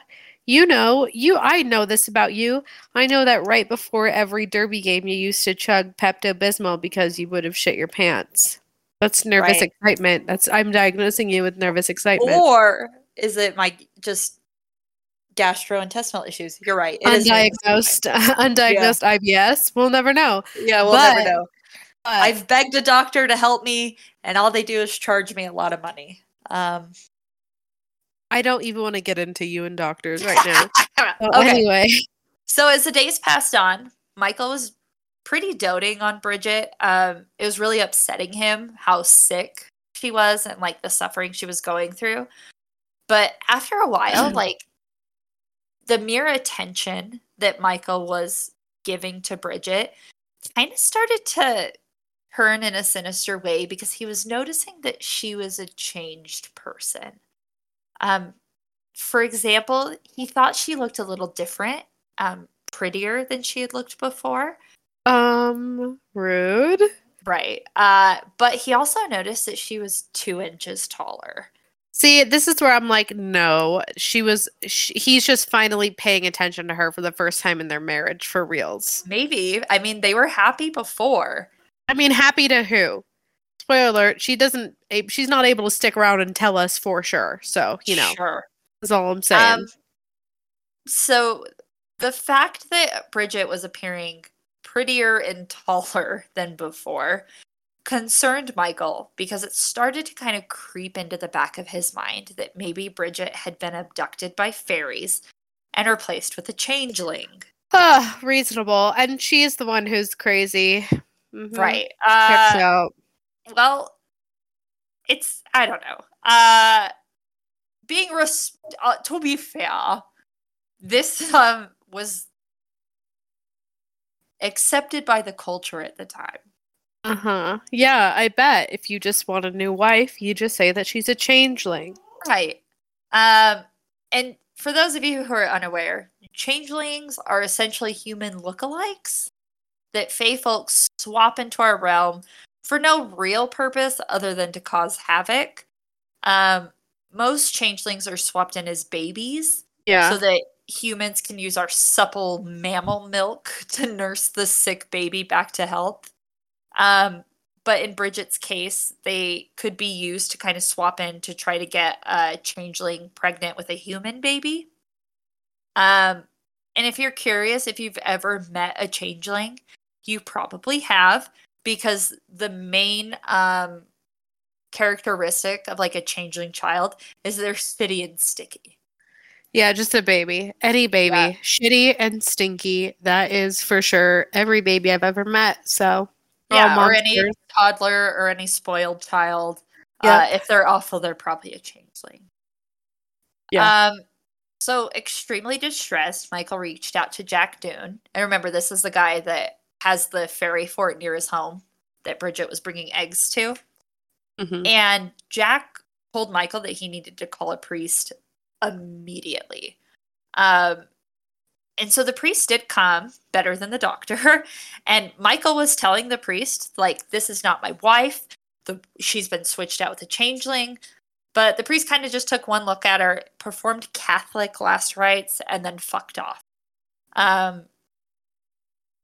You know, you I know this about you. I know that right before every derby game you used to chug Pepto Bismol because you would have shit your pants. That's nervous Right. excitement. That's I'm diagnosing you with nervous excitement. Or is it my just gastrointestinal issues? You're right. it is nervous undiagnosed *laughs* undiagnosed IBS. We'll never know. Yeah, we'll But- never know. But I've begged a doctor to help me, and all they do is charge me a lot of money. Um, I don't even want to get into you and doctors right now. *laughs* But okay. Anyway, So as the days passed on, Michael was pretty doting on Bridget. Um, it was really upsetting him how sick she was and like the suffering she was going through. But after a while, like the mere attention that Michael was giving to Bridget kind of started to turn in a sinister way because he was noticing that she was a changed person. Um, for example, he thought she looked a little different, um, prettier than she had looked before. um, rude. Right. Uh, but he also noticed that she was two inches taller. See, this is where I'm like, no, she was. Sh he's just finally paying attention to her for the first time in their marriage for reals. Maybe. I mean, they were happy before. I mean, happy to who? Spoiler alert: she doesn't. She's not able to stick around and tell us for sure. So you know, Sure. that's all I'm saying. Um, so the fact that Bridget was appearing prettier and taller *laughs* than before concerned Michael because it started to kind of creep into the back of his mind that maybe Bridget had been abducted by fairies and replaced with a changeling. Ah, reasonable. And she's the one who's crazy. Mhm. Right. Uh. Well, it's I don't know. Uh being res- uh, to be fair, this um was accepted by the culture at the time. Uh huh. Yeah, I bet. If you just want a new wife, you just say that she's a changeling. Right. Um and for those of you who are unaware, changelings are essentially human lookalikes. that Fey folks swap into our realm for no real purpose other than to cause havoc. Um, most changelings are swapped in as babies Yeah. so that humans can use our supple mammal milk *laughs* to nurse the sick baby back to health. Um, but in Bridget's case, they could be used to kind of swap in to try to get a changeling pregnant with a human baby. Um, and if you're curious if you've ever met a changeling, you probably have because the main um, characteristic of like a changeling child is they're shitty and sticky. Yeah, just a baby. Any baby. Yeah. Shitty and stinky. That is for sure every baby I've ever met. So Yeah, or any toddler or any spoiled child. Yeah. Uh, if they're awful, they're probably a changeling. Yeah. Um, so extremely distressed, Michael reached out to Jack Doon. And remember, this is the guy that has the fairy fort near his home that Bridget was bringing eggs to. Mhm. And Jack told Michael that he needed to call a priest immediately. Um, and so the priest did come better than the doctor. *laughs* And Michael was telling the priest, like, this is not my wife. The, she's been switched out with a changeling. But the priest kind of just took one look at her, performed Catholic last rites, and then fucked off. Um,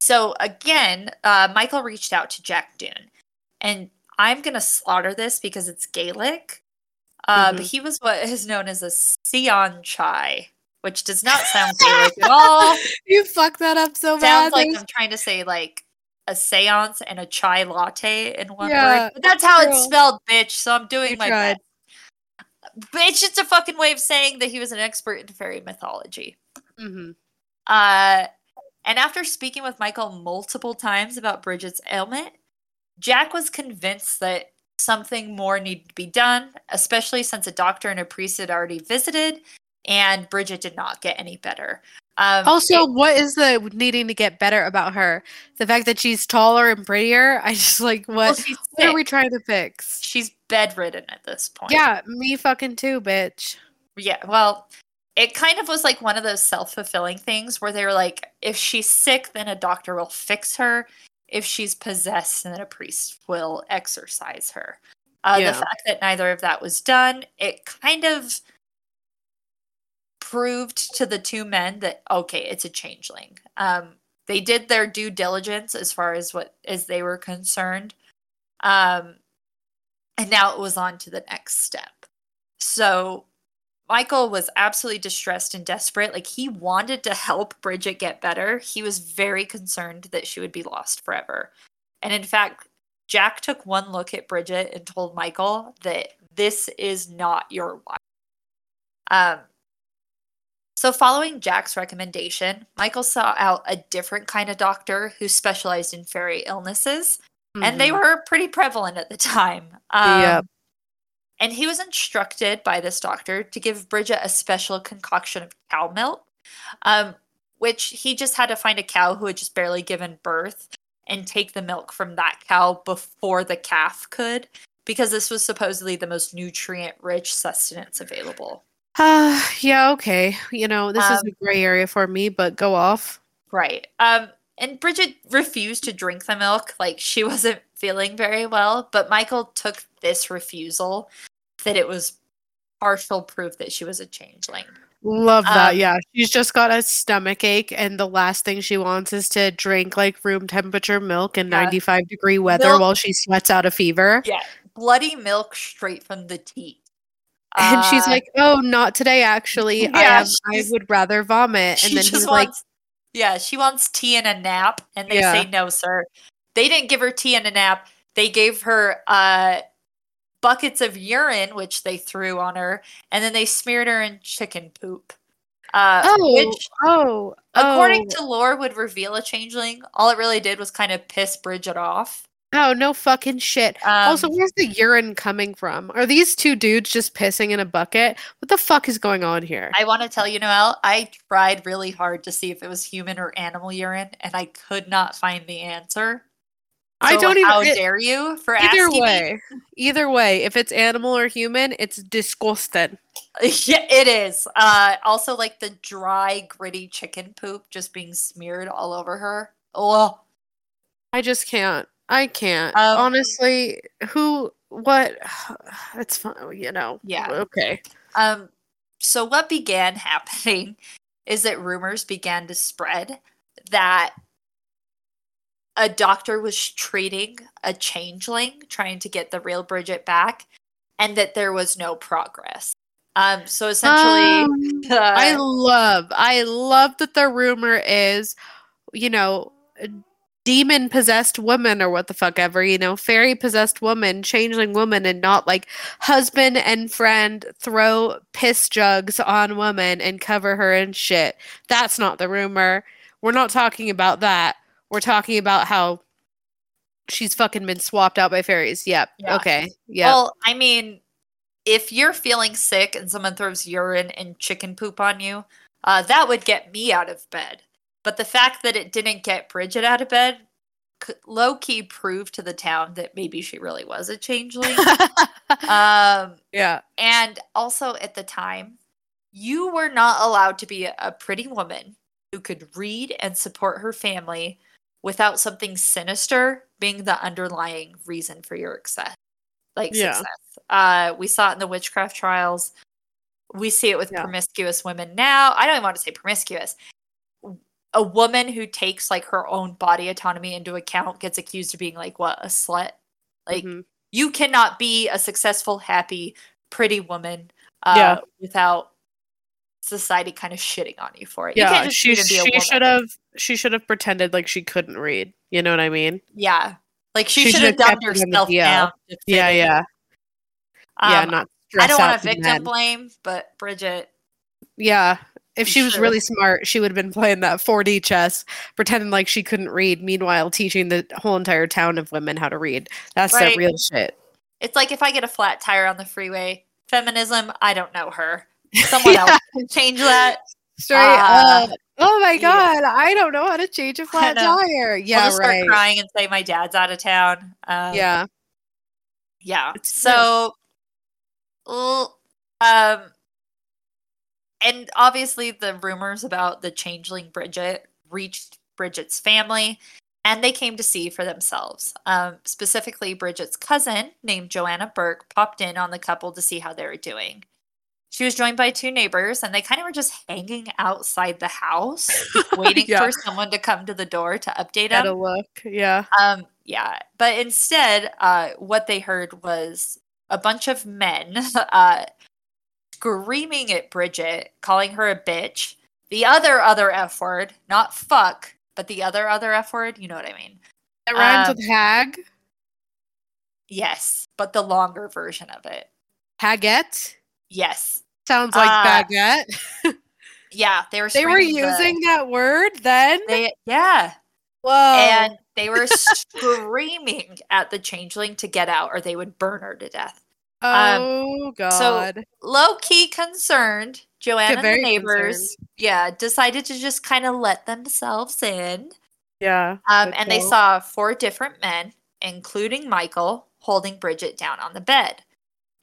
so again, uh, Michael reached out to Jack Dune, And I'm going to slaughter this because it's Gaelic. Uh, But Mhm. he was what is known as a Sion Chai, which does not sound Gaelic at all. *laughs* You fucked that up so Sounds bad. Sounds like I'm trying to say like a seance and a chai latte in one Yeah, word. But that's how it's spelled, bitch. So I'm doing You my tried. best. Bitch, it's a fucking way of saying that he was an expert in fairy mythology. Mhm. Uh, and after speaking with Michael multiple times about Bridget's ailment, Jack was convinced that something more needed to be done, especially since a doctor and a priest had already visited, and Bridget did not get any better. Um, Also, it- what is the needing to get better about her? The fact that she's taller and prettier? *laughs* I just like what well, what are we trying to fix? She's bedridden at this point. Yeah, me fucking too, bitch. Yeah, well, it kind of was like one of those self fulfilling things where they were like, if she's sick, then a doctor will fix her. If she's possessed, then a priest will exorcise her. Uh, Yeah. The fact that neither of that was done, it kind of proved to the two men that okay, it's a changeling. Um, they did their due diligence as far as what as they were concerned, um, and now it was on to the next step. So Michael was absolutely distressed and desperate. Like he wanted to help Bridget get better. He was very concerned that she would be lost forever. And in fact, Jack took one look at Bridget and told Michael that this is not your wife. Um, so, following Jack's recommendation, Michael sought out a different kind of doctor who specialized in fairy illnesses, and they Mhm. were pretty prevalent at the time. Um, Yep. And he was instructed by this doctor to give Bridget a special concoction of cow milk, um, which he just had to find a cow who had just barely given birth and take the milk from that cow before the calf could, because this was supposedly the most nutrient rich sustenance available. Uh, *sighs* yeah, okay. You know, this is Um, a gray area for me, but go off. Right. Um, and Bridget refused to drink the milk. Like she *laughs* wasn't feeling very well. But Michael took this refusal that it was partial proof that she was a changeling. Love that. Um, yeah. She's just got a stomach ache, and the last thing she wants is to drink like room temperature milk in Yeah. 95 degree weather Milk- while she sweats out a fever. Yeah. Bloody milk straight from the teat. And she's Uh, like, "Oh, not today. Actually, I Yeah, am. I would rather vomit." And then just he's like, yeah, she wants tea and a nap. And they Yeah. say, no, sir. They didn't give her tea and a nap. They gave her uh, buckets of urine, which they threw on her. And then they smeared her in chicken poop. Uh, "Oh, which oh, according oh, to lore would reveal a changeling all it really did was kind of piss bridget off oh, no fucking shit." um, also, where's the urine coming from? Are these two dudes just pissing in a bucket? What the fuck is going on here? i want to tell you Noelle i tried really hard to see if it was human or animal urine and i could not find the answer I don't even. how it- dare you for either asking me? way, either way, if it's animal or human, it's disgusting. *laughs* yeah it is uh also like the dry gritty chicken poop just being smeared all over her oh I just can't. I can't. Um, Honestly, who what *sighs* it's fine, you know. Yeah. Okay. Um, so what began *laughs* happening is that rumors began to spread that a doctor was treating a changeling, trying to get the real Bridget back, and that there was no progress. Um, so essentially, Um, uh, I love, I love that the rumor is, you know, demon possessed woman or what the fuck ever, you know, fairy possessed woman, changeling woman, and not like husband and friend throw piss jugs on woman and cover her in shit. That's not the rumor. We're not talking about that. We're talking about how she's fucking been swapped out by fairies. Yep. Yeah. Okay. Yeah. Well, I mean, if you're feeling sick and someone throws urine and chicken poop on you, uh, that would get me out of bed. But the fact that it didn't get Bridget out of bed, low key proved to the town that maybe she really was a changeling. *laughs* um, yeah. and also at the time, you were not allowed to be a- a pretty woman who could read and support her family without something sinister being the underlying reason for your success. Like Yeah. success. Uh, we saw it in the witchcraft trials. We see it with Yeah. promiscuous women now. I don't even want to say promiscuous. A woman who takes like her own body autonomy into account gets accused of being like what a slut. Like Mhm. you cannot be a successful, happy, pretty woman uh, Yeah. without society kind of shitting on you for it. you yeah, can't just she be to be a she should have she should have pretended like she couldn't read. You know what I mean? Yeah, like she, She should have dumbed the herself down. Yeah, yeah, yeah. Um, Not I don't want to victim men. blame, but Bridget, Yeah, if she was Sure. really smart, she would have been playing that 4D chess, pretending like she couldn't read. Meanwhile, teaching the whole entire town of women how to read. That's Right. the real shit. it's like if I get a flat tire on the freeway, feminism, I don't know her. *laughs* Someone else can change that. Straight Uh, up. Oh my yeah. god, I don't know how to change a *laughs* flat tire. I'll Yeah, just start crying and say my dad's out of town. Um, Yeah, yeah It's so l- um and obviously the rumors about the changeling bridget reached bridget's family and they came to see for themselves um, specifically bridget's cousin named joanna burke popped in on the couple to see how they were doing she was joined by two neighbors and they kind of were just hanging outside the house *laughs* waiting Yeah. for someone to come to the door to update them gotta look. Yeah. um, yeah, but instead, uh, what they heard was a bunch of men *laughs* uh, screaming at Bridget, calling her a bitch. The other other F word, not fuck, but the other other F word. You know what I mean? It rhymes Um, with hag. Yes, but the longer version of it. Haggette. Yes, Sounds like Uh, baguette. *laughs* yeah, they were. they were screaming the- using that word then. They, yeah, Whoa. and they were screaming at the changeling to get out, or they would burn her to death. um, oh so- god. low key concerned, Joanna and the neighbors, yeah, decided to just kind of let themselves in. yeah. Um, and they saw four different men, including Michael, holding Bridget down on the bed.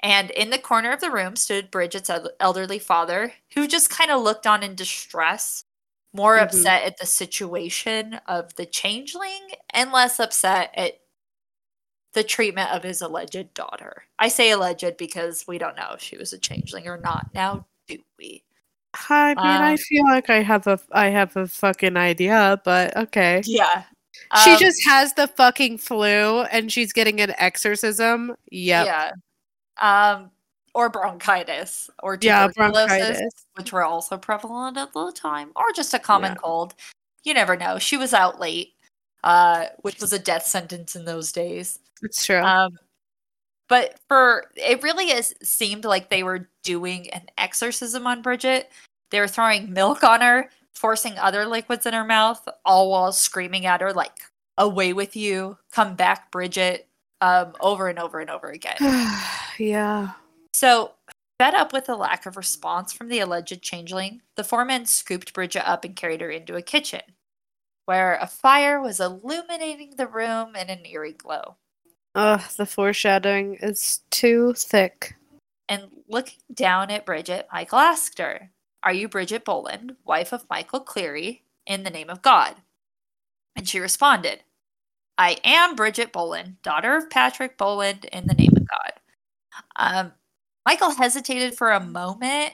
And in the corner of the room stood Bridget's elderly father, who just kind of looked on in distress, more Mhm. upset at the situation of the changeling and less upset at the treatment of his alleged daughter. I say alleged because we don't know if she was a changeling or not. Now, do we? I mean, I Um, feel like I have a I have a fucking idea, but okay. Yeah. she Um, just has the fucking flu and she's getting an exorcism. Yep. Yeah. Um, or bronchitis or Yeah, tuberculosis, bronchitis. which were also prevalent at the time, or just a common Yeah. cold. You never know. She was out late, uh, which was a death sentence in those days. It's true. Um, but for it really is seemed like they were doing an exorcism on Bridget. They were throwing milk on her, forcing other liquids in her mouth, all while screaming at her like "Away with you! Come back, Bridget!" Um, over and over and over again. *sighs* *sighs* yeah. So, fed up with the lack of response from the alleged changeling, the four men scooped Bridget up and carried her into a kitchen, where a fire was illuminating the room in an eerie glow. Ugh, the foreshadowing is too thick. And looking down at Bridget, Michael asked her, Are you Bridget Boland, wife of Michael Cleary, in the name of God? And she responded, I am Bridget Boland, daughter of Patrick Boland, in the name of God. Um, Michael hesitated for a moment,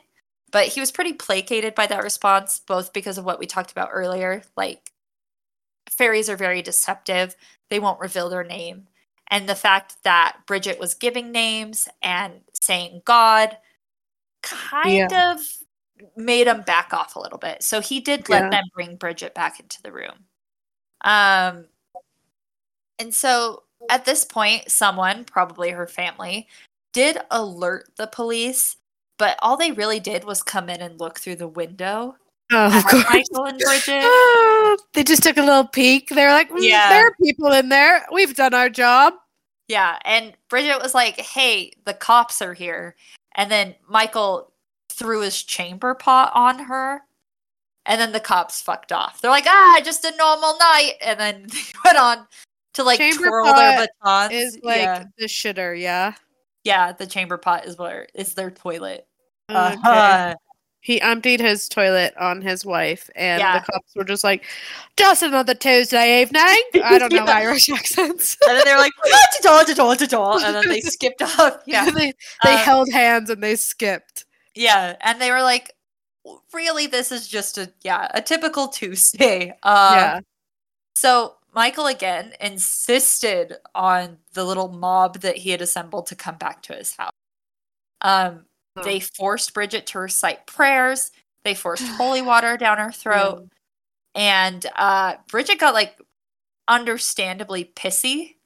but he was pretty placated by that response, both because of what we talked about earlier. Like, fairies are very deceptive, they won't reveal their name. And the fact that Bridget was giving names and saying God kind of made him back off a little bit. So he did let Yeah. them bring Bridget back into the room. Um, and so at this point, someone, probably her family, did alert the police, but all they really did was come in and look through the window Oh, of course. Michael and Bridget. *laughs* Ah, they just took a little peek. They're like, "Mm, Yeah. there are people in there. We've done our job. Yeah, and Bridget was like, "Hey, the cops are here." And then Michael threw his chamber pot on her. And then the cops fucked off. They're like, "Ah, just a normal night." And then *laughs* they went on to like Chamber twirl their pot batons. Is like yeah. the shitter, yeah. Yeah, the chamber pot is where is their toilet. Okay. Uh-huh. He emptied his toilet on his wife, and Yeah. the cops were just like, "Just another Tuesday evening." *laughs* I don't know Yeah. Irish accents. And then they were like, *laughs* "Ah, ta-ta, ta-ta, ta-ta," and then they *laughs* skipped off. Yeah, they they Um, held hands and they skipped. Yeah, and they were like, "Really, this is just a yeah a typical Tuesday." Um, yeah, So Michael again insisted on the little mob that he had assembled to come back to his house. Um, Huh. they forced Bridget to recite prayers. They forced *sighs* holy water down her throat, and uh, Bridget got like understandably pissy,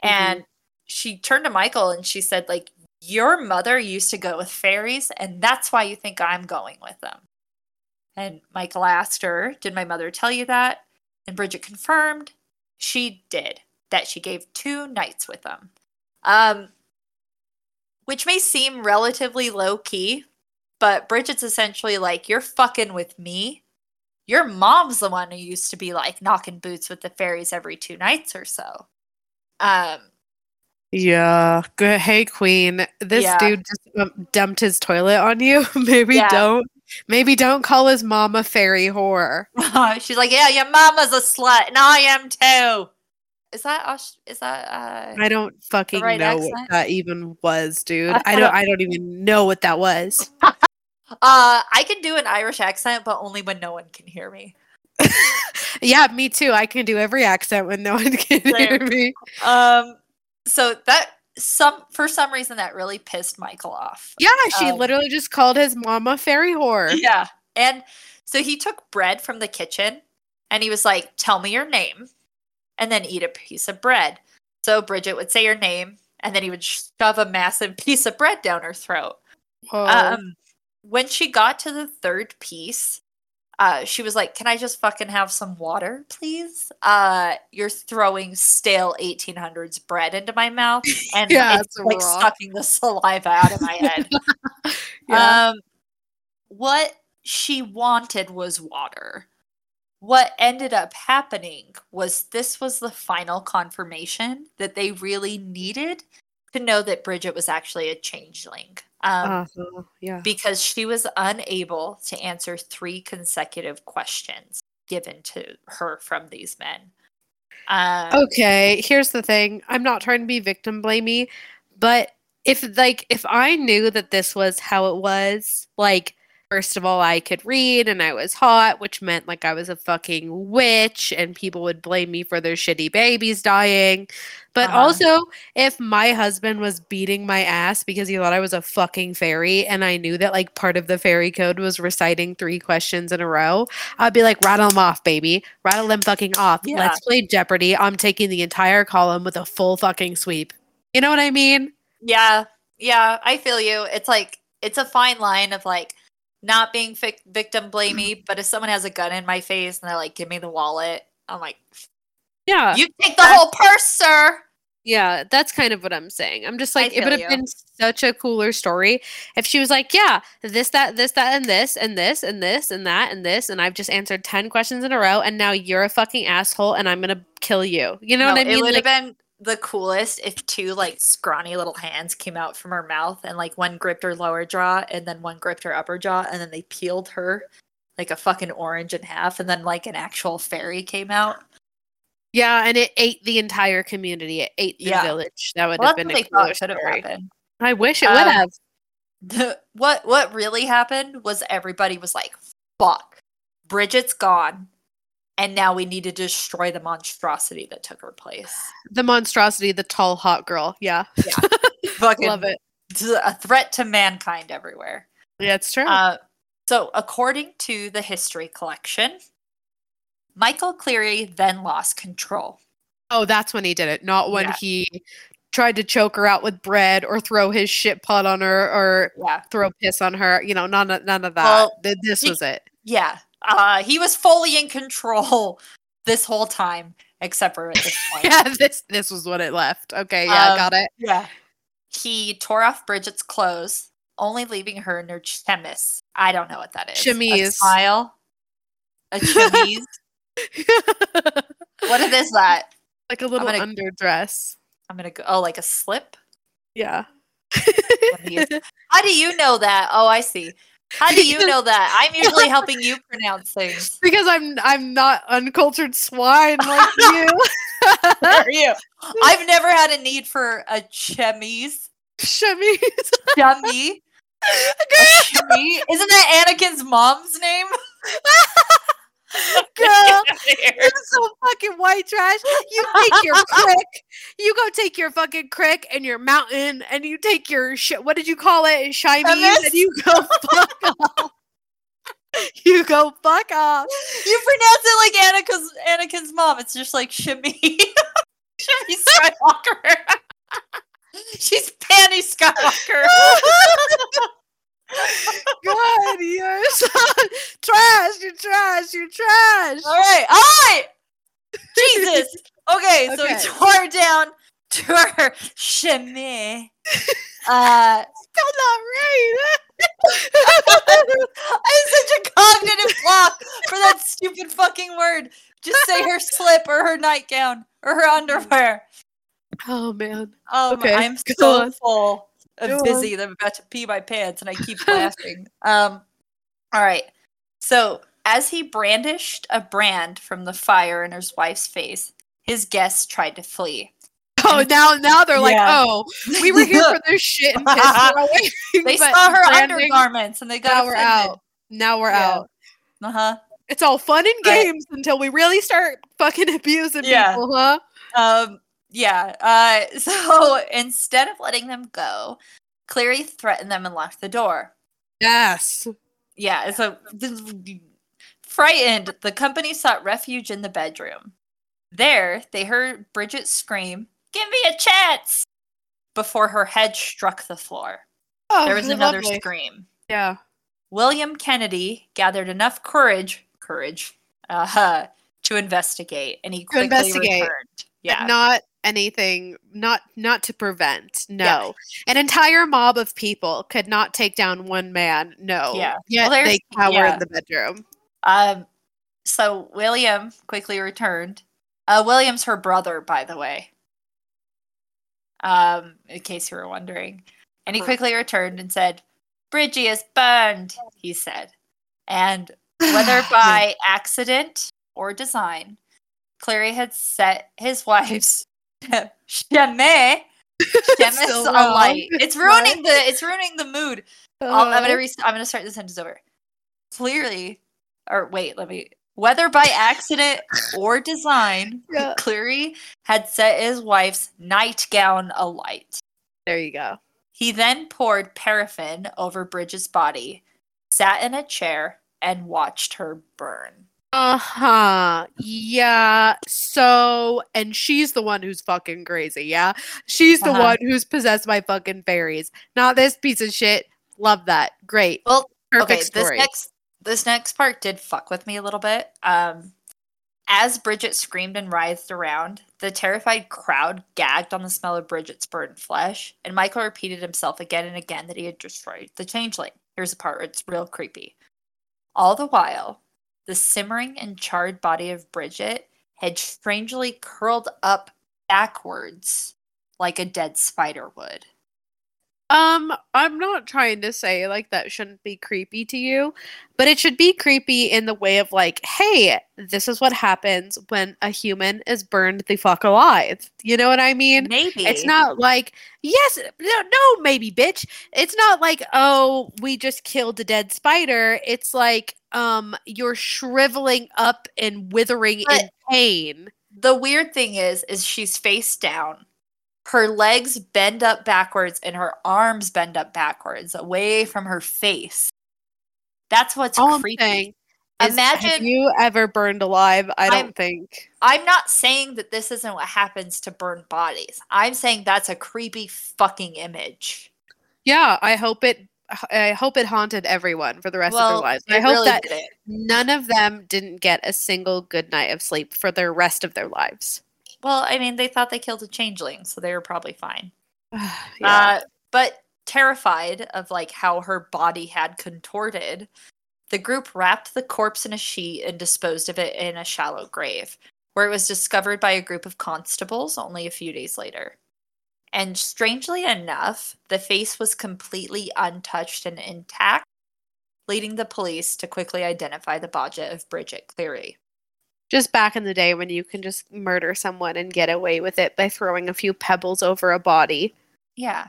and she turned to Michael and she said, "Like your mother used to go with fairies, and that's why you think I'm going with them." And Michael asked her, Did my mother tell you that? And Bridget confirmed she did, that she gave two nights with them. Um, which may seem relatively low key, but Bridget's essentially like, You're fucking with me. Your mom's the one who used to be like knocking boots with the fairies every two nights or so. Um, yeah. Good. Hey, Queen. This Yeah. dude just um, dumped his toilet on you. *laughs* Maybe Yeah. don't. Maybe don't call his mom a fairy whore. *laughs* she's like, Yeah, your mama's a slut, and I am too. Is that Aus- is that uh I don't fucking right know what that even was, dude. I I don't. *laughs* I don't even know what that was. *laughs* uh I can do an Irish accent, but only when no one can hear me. yeah, me too. I can do every accent when no one can hear me. Um, so that some for some reason that really pissed Michael off. Yeah, she Um, literally just called his mom a fairy whore. Yeah, and so he took bread from the kitchen and he was like, "Tell me your name," and then eat a piece of bread. So Bridget would say her name, and then he would shove a massive *laughs* piece of bread down her throat. Um, when she got to the third piece, uh, she was like, "Can I just fucking have some water, please? Uh, you're throwing stale 1800s bread into my mouth, *laughs* and Yeah, it's like raw. sucking the saliva out of my head." *laughs* yeah. Um, what she wanted was water. What ended up happening was this was the final confirmation that they really needed to know that Bridget was actually a changeling. Um, Uh-huh, yeah. because she was unable to answer three consecutive questions given to her from these men. Um, Okay, here's the thing. I'm not trying to be victim blamey, but if like if I knew that this was how it was, like first of all, I could read and I was hot, which meant like I was a fucking witch and people would blame me for their shitty babies dying. But Uh-huh. also, if my husband was beating my ass because he thought I was a fucking fairy and I knew that like part of the fairy code was reciting three questions in a row, I'd be like, rattle them off, baby. Rattle them fucking off. Yeah. Let's play Jeopardy. I'm taking the entire column with a full fucking sweep. You know what I mean? Yeah, yeah, I feel you. It's like it's a fine line of like not being fic- victim blamey, mm-hmm. but if someone has a gun in my face and they're like, "Give me the wallet," I'm like, Yeah. "You take the whole purse, sir." Yeah, that's kind of what I'm saying. I'm just like, it would have been such a cooler story if she was like, yeah, this, that, this, that, and this, and this, and this, and that, and this, and I've just answered 10 questions in a row, and now you're a fucking asshole, and I'm going to kill you. You know No, what I mean? It would Like, have been the coolest if two like scrawny little hands came out from her mouth and like one gripped her lower jaw and then one gripped her upper jaw and then they peeled her like a fucking orange in half and then like an actual fairy came out. Yeah, and it ate the entire community. It ate the Yeah. village. That would Well, have been a they cooler thought should have story. happened. I wish it would Um, have. *laughs* The, what what really happened was everybody was like, "Fuck, Bridget's gone, and now we need to destroy the monstrosity that took her place." The monstrosity, the tall, hot girl. Yeah. *laughs* Fucking Love it. a threat to mankind everywhere. Yeah, it's true. Uh, so, according to the history collection, Michael Cleary then lost control. oh, that's when he did it, not when yeah. he tried to choke her out with bread or throw his shit pot on her or Yeah, throw piss on her. You know, none of none of that. Well, this he- was it. yeah. Uh, he was fully in control *laughs* this whole time, except for at this *laughs* point. Yeah, this this was what it left. Okay, yeah, Um, got it. Yeah. He tore off Bridget's clothes, only leaving her in her chemise. I don't know what that is. A Chemise. smile. A chemise. *laughs* what is that? like a little gonna- underdress. I'm gonna go. Oh, like a slip. Yeah. How do you know that? Oh, I see. How do you know that? I'm usually *laughs* helping you pronounce things. because I'm I'm not uncultured swine like *laughs* you. Are you? *laughs* I've never had a need for a chemise. Chemise. Chemise. Isn't that Anakin's mom's name? *laughs* Girl, you're so fucking white trash. You take your *laughs* crick, you go take your fucking crick and your mountain, and you take your shit. What did you call it? Hummus? and you go *laughs* fuck off. You go fuck off. You pronounce it like Anakin's Anakin's mom. It's just like Shimmy. Shimmy Skywalker. She's Panny Skywalker. God, you're *laughs* so trash. You're trash. You're trash. all right, all right. *laughs* Jesus. Okay, so Okay. he tore down *laughs* to her Shimmy. Uh, Still not right. I have such a cognitive block for that stupid fucking word. Just say her slip or her nightgown or her underwear. oh man. Um, Okay, I'm so full On. busy that I'm about to pee my pants and I keep *laughs* laughing. Um, all right. So as he brandished a brand from the fire in his wife's face, his guests tried to flee. *laughs* Oh, now now they're like, Yeah. oh, we were here for this *laughs* shit and. They saw her branding, undergarments and they got Now we're out. Now we're Yeah. out. Uh huh. It's all fun and Right. games until we really start fucking abusing Yeah. people, huh? Um, yeah. Uh, *laughs* so instead of letting them go, Cleary threatened them and locked the door. Yes. Yeah. So frightened, the company sought refuge in the bedroom. There, they heard Bridget scream, "Give me a chance!" Before her head struck the floor. Oh, There was another lovely. scream. Yeah. William Kennedy gathered enough courage, courage, uh, to investigate, and he quickly investigate. returned. But Yeah. not anything not not to prevent no Yeah. an entire mob of people could not take down one man no Yeah. yet Well, they cower yeah. in the bedroom Um, so William quickly returned. Uh, William's her brother, by the way. Um, in case you were wondering, and he quickly returned and said, "Bridgie is burned," he said, and whether *laughs* by accident or design, Clary had set his *laughs* wife's chemise Still alight. wrong. It's ruining the it's ruining the mood. I'll, I'm Uh, gonna re- I'm gonna start the sentence over. Clearly, or wait, let me. Whether by accident or design, *laughs* Yeah. Cleary had set his wife's nightgown alight. there you go He then poured paraffin over Bridget's body, sat in a chair, and watched her burn. Uh-huh yeah so and she's the one who's fucking crazy yeah she's the Uh-huh. one who's possessed by fucking fairies not this piece of shit love that great Well, perfect okay, story this next this next part did fuck with me a little bit. Um, as Bridget screamed and writhed around, the terrified crowd gagged on the smell of Bridget's burned flesh, and Michael repeated himself again and again that he had destroyed the changeling. Here's the part where it's real creepy. All the while, the simmering and charred body of Bridget had strangely curled up backwards like a dead spider would. Um, I'm not trying to say like that shouldn't be creepy to you, but it should be creepy in the way of like, hey, this is what happens when a human is burned the fuck alive. You know what I mean? Maybe It's not like, yes, no, no, maybe, bitch. It's not like, oh, we just killed a dead spider. It's like, um, you're shriveling up and withering in pain. the weird thing is is she's face down her legs bend up backwards and her arms bend up backwards away from her face that's what's All creepy is, have Imagine- you ever burned alive? I don't I'm- think. i'm not saying that this isn't what happens to burned bodies i'm saying that's a creepy fucking image Yeah, I hope it. I hope it haunted everyone for the rest of their lives. I hope really that didn't. none of them didn't get a single good night of sleep for the rest of their lives. well i mean they thought they killed a changeling so they were probably fine *sighs* yeah. Uh, but terrified of like how her body had contorted, the group wrapped the corpse in a sheet and disposed of it in a shallow grave, where it was discovered by a group of constables only a few days later. And strangely enough, the face was completely untouched and intact, leading the police to quickly identify the budget of Bridget Cleary. just back in the day when you can just murder someone and get away with it by throwing a few pebbles over a body. Yeah.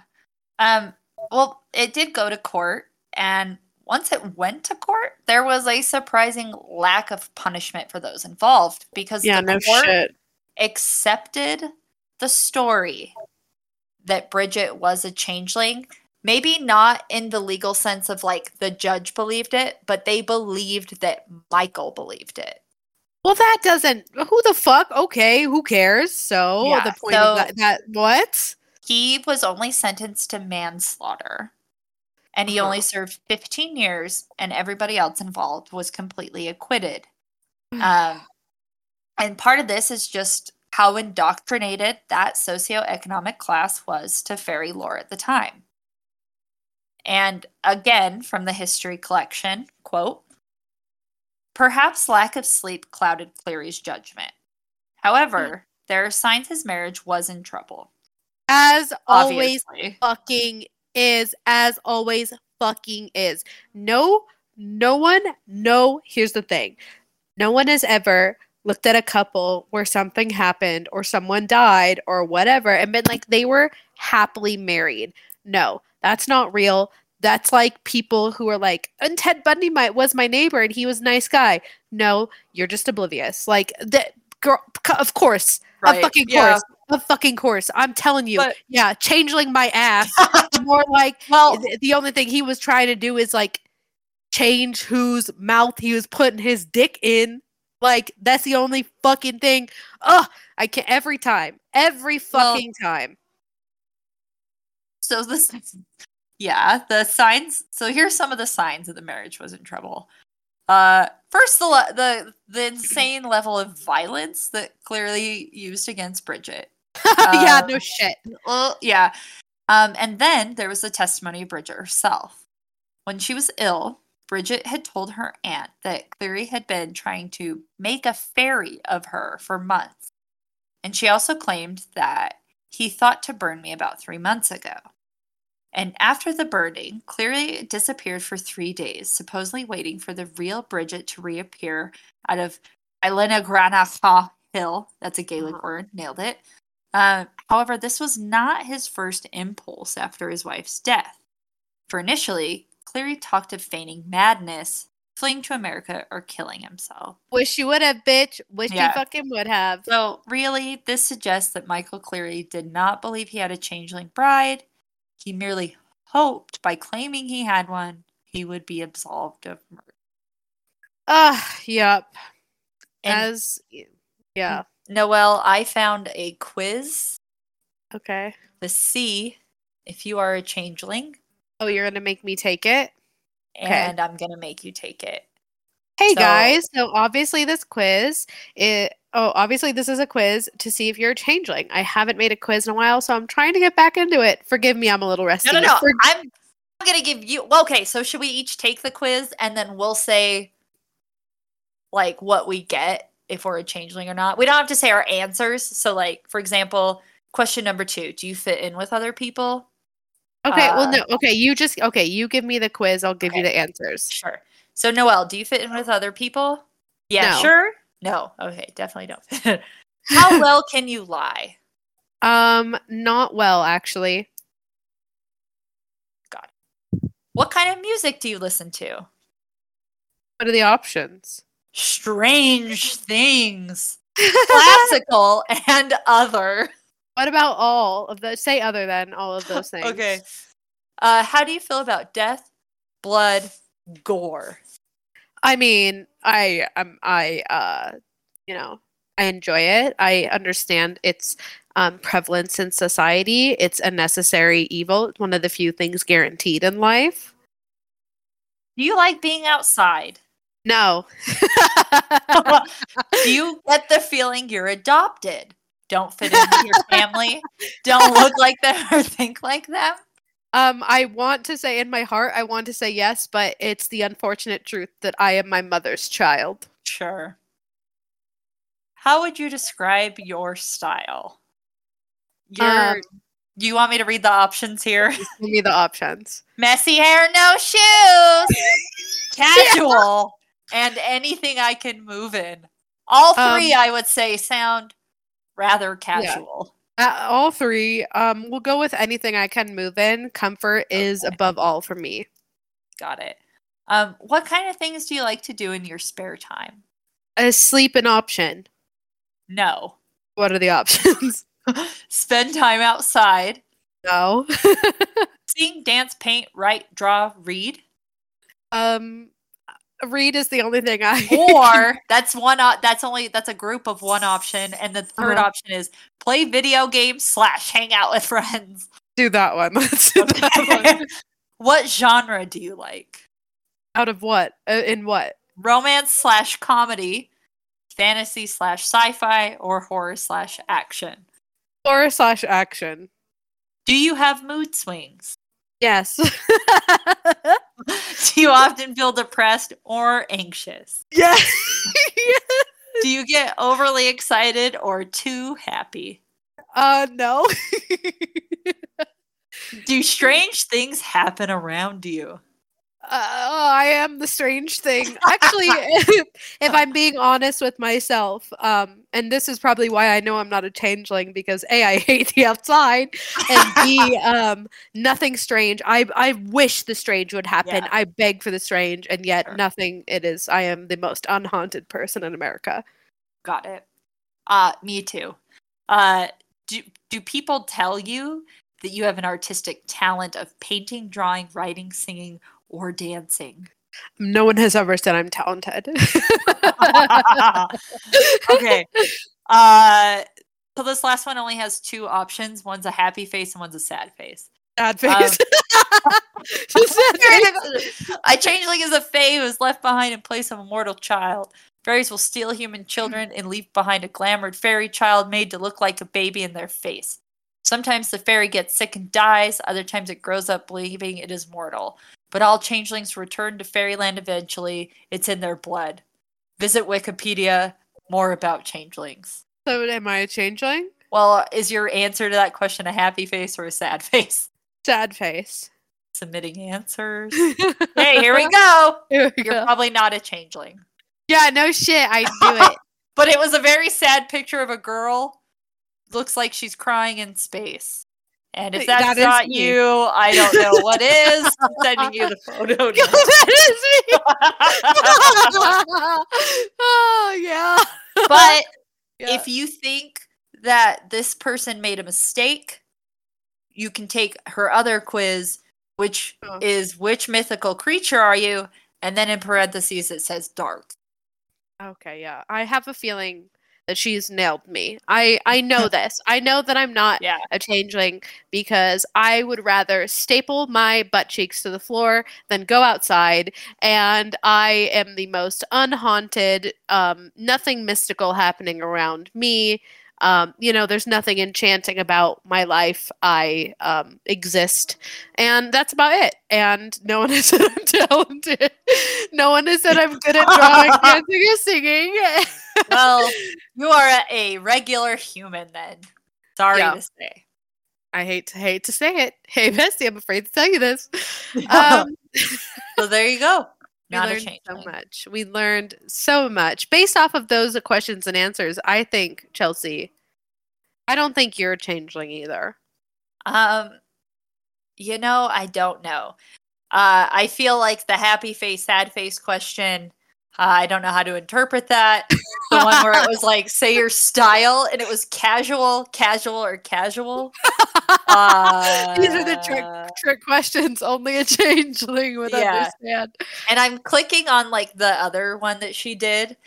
Um well, it did go to court and once it went to court, there was a surprising lack of punishment for those involved because Yeah, the no court shit. accepted the story that Bridget was a changeling. Maybe not in the legal sense of like the judge believed it, but they believed that Michael believed it. Well, that doesn't. Who the fuck? Okay, who cares? So Yeah, the point so- that, that what? He was only sentenced to manslaughter. And he only served 15 years, and everybody else involved was completely acquitted. *sighs* Um, and part of this is just how indoctrinated that socioeconomic class was to fairy lore at the time. And again, from the history collection, quote, perhaps lack of sleep clouded Cleary's judgment. However, hmm. there are signs his marriage was in trouble. As always, fucking is. As always, fucking is. No, no one. No. Here's the thing. No one has ever looked at a couple where something happened or someone died or whatever and been like they were happily married. No, that's not real. That's like people who are like, and Ted Bundy might was my neighbor and he was a nice guy. No, you're just oblivious. Like that girl of course. Of fucking course. Of fucking course. I'm telling you. But- yeah, changeling my ass. *laughs* More like Well, th- the only thing he was trying to do is like change whose mouth he was putting his dick in. Like that's the only fucking thing. Oh, I can't every time. Every Well- fucking time. so this yeah the signs so here's some of the signs that the marriage was in trouble uh first the le- the the insane level of violence that Cleary used against bridget *laughs* yeah, Uh, no shit. well yeah um and then there was the testimony of bridget herself when she was ill bridget had told her aunt that cleary had been trying to make a fairy of her for months and she also claimed that he thought to burn me about three months ago and after the burning, Cleary disappeared for three days, supposedly waiting for the real Bridget to reappear out of Elena Granacha Hill. That's a Gaelic Uh-huh. word. Nailed it. Uh, however, this was not his first impulse after his wife's death. For initially, Cleary talked of feigning madness, fleeing to America, or killing himself. Wish you would have, bitch. Wish Yeah. you fucking would have. So, really, this suggests that Michael Cleary did not believe he had a changeling bride. He merely hoped by claiming he had one, he would be absolved of murder. Ah, yep. And As yeah. Noelle, I found a quiz. Okay. The C, if you are a changeling, Oh, you're gonna make me take it? Okay. and I'm going to make you take it. Hey So- guys, so obviously this quiz it oh obviously this is a quiz to see if you're a changeling. I haven't made a quiz in a while, so I'm trying to get back into it. Forgive me, I'm a little rusty. No, no, no. For- I'm, I'm going to give you. well, Okay, so should we each take the quiz and then we'll say like what we get if we're a changeling or not? We don't have to say our answers. So, like, for example, question number two Do you fit in with other people? Okay, well Uh, no. Okay, you just okay, you give me the quiz, I'll give you the answers. Sure. So Noelle, do you fit in with other people? Yeah, No. sure. No. Okay, definitely don't fit. *laughs* How *laughs* well can you lie? Um not well actually. God. What kind of music do you listen to? What are the options? Strange things. *laughs* Classical and other. What about all of those? Say other than all of those *laughs* things. Okay. Uh, how do you feel about death, blood, gore? I mean, I um I uh you know, I enjoy it. I understand its um, prevalence in society. It's a necessary evil. It's one of the few things guaranteed in life. Do you like being outside? No. *laughs* *laughs* do you get the feeling you're adopted? Don't fit in with your family? Don't look like them or think like them? um, I want to say in my heart, I want to say yes, but it's the unfortunate truth that I am my mother's child. Sure. How would you describe your style? Your, Um, do you want me to read the options here? Give me the options. Messy hair, no shoes, *laughs* casual, and anything I can move in. All three, Um, I would say, sound rather casual. Uh, all three. Um, we'll go with anything I can move in. Comfort is Okay. above all for me. Got it. Um, what kind of things do you like to do in your spare time? A sleep an option. No. What are the options? *laughs* Spend time outside. no. *laughs* Sing, dance, paint, write, draw, read. um, read is the only thing I. *laughs* Or that's one. Op- that's only that's a group of one option, and the 3rd Uh-huh. option is play video games slash hang out with friends. do that one. *laughs* Let's do that one. *laughs* what genre do you like? Out of what? Uh, in what? Romance slash comedy, fantasy slash sci-fi, or horror slash action. Horror slash action. Do you have mood swings? Yes. *laughs* Do you often feel depressed or anxious? yes. *laughs* Do you get overly excited or too happy? uh, no. *laughs* Do strange things happen around you? Uh, I am the strange thing. *laughs* Actually, *laughs* if I'm being honest with myself, um, and this is probably why I know I'm not a changeling because a I *laughs* hate the outside, and b um, nothing strange. I I wish the strange would happen. Yeah. I beg for the strange, and yet Sure. nothing. It is. I am the most unhaunted person in America. Got it. Uh, me too. Uh, do do people tell you that you have an artistic talent of painting, drawing, writing, singing, or dancing? No one has ever said I'm talented. *laughs* okay. Uh, so this last one only has two options. One's a happy face and one's a sad face. Sad face. Just *laughs* *laughs* sad face. I changeling is a fae who is left behind in place of a mortal child. Fairies will steal human children and leave behind a glamored fairy child made to look like a baby in their face. Sometimes the fairy gets sick and dies, other times it grows up believing it is mortal. But all changelings return to fairyland eventually. It's in their blood. Visit Wikipedia, more about changelings. So am I a changeling? Well, is your answer to that question a happy face or a sad *laughs* face? Sad face. Submitting answers. *laughs* hey, here we go. Here we You're go. probably not a changeling. Yeah, no shit. I do *laughs* it. But it was a very sad picture of a girl. Looks like she's crying in space. And if that's that not me. you, I don't know what *laughs* is. I'm sending you the photo. *laughs* now. that is me. *laughs* oh yeah. but Yeah. if you think that this person made a mistake, you can take her other quiz, which Oh. is which mythical creature are you? And then in parentheses it says dark. Okay, yeah. I have a feeling that she's nailed me. I I know *laughs* this. I know that I'm not Yeah. a changeling because I would rather staple my butt cheeks to the floor than go outside and I am the most unhaunted um nothing mystical happening around me. Um, you know, there's nothing enchanting about my life. I um, exist, and that's about it. And no one *laughs* has said I'm talented. No one has said I'm good at drawing, *laughs* dancing, or singing. Well, you are a, regular human then. Sorry Yeah. to say. I hate to hate to say it. Hey, Bessie, I'm afraid to tell you this. *laughs* Um, so there you go. *laughs* we Not a learned so much. We learned so much based off of those questions and answers. I think Chelsea. I don't think you're a changeling either. Um, you know, I don't know. Uh, I feel like the happy face, sad face question. I don't know how to interpret that. The one where it was *laughs* like, say your style, and it was casual, casual, or casual. Uh, These are the trick trick questions only a changeling would Yeah. understand. And I'm clicking on like the other one that she did,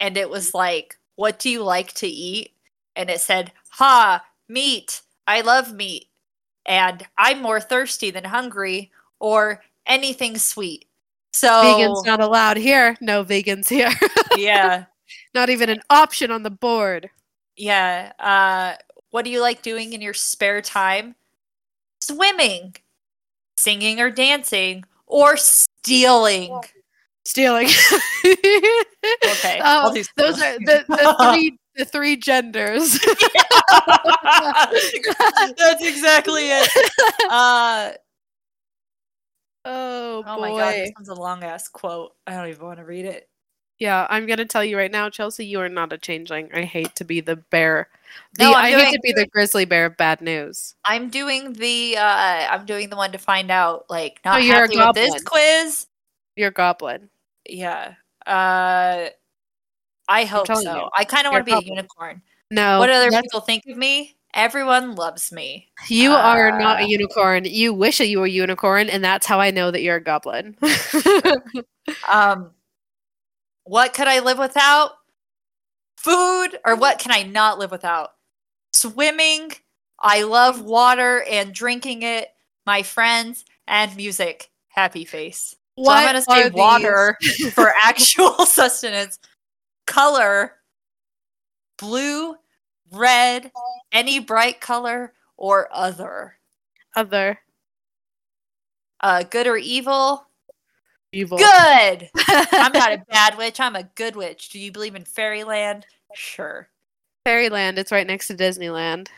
and it was like, "What do you like to eat?" And it said, "Ha, meat. I love meat." And I'm more thirsty than hungry, or anything sweet. So Vegans not allowed here. No vegans here. *laughs* yeah, not even an option on the board. yeah. Uh, what do you like doing in your spare time? Swimming, singing or dancing, or stealing. Stealing. *laughs* Okay, I'll Oh, those are the, the *laughs* three the three genders. That's exactly it. Uh, oh, oh boy. my god, this one's a long ass quote. I don't even want to read it. Yeah, I'm gonna tell you right now, Chelsea, you are not a changeling. I hate to be the bear. The, No, I hate to be the grizzly bear of bad news. I'm doing the uh I'm doing the one to find out like not Oh, you're happy with this quiz. You're a goblin. Yeah. Uh I hope so. you, I kind of you're want to be a a unicorn. No, what do other people think of me? Everyone loves me. you are not Uh, a unicorn. You wish that you were a unicorn, and that's how I know that you're a goblin. *laughs* Um what could I live without? Food or what can I not live without? Swimming. I love water and drinking it. My friends and music. Happy face. So I'm gonna say water for *laughs* actual *laughs* sustenance. Color, blue, red, any bright color, or other. Other Uh, good or evil? evil. Good. *laughs* I'm not a bad witch. I'm a good witch. Do you believe in fairyland? Sure. Fairyland. It's right next to Disneyland.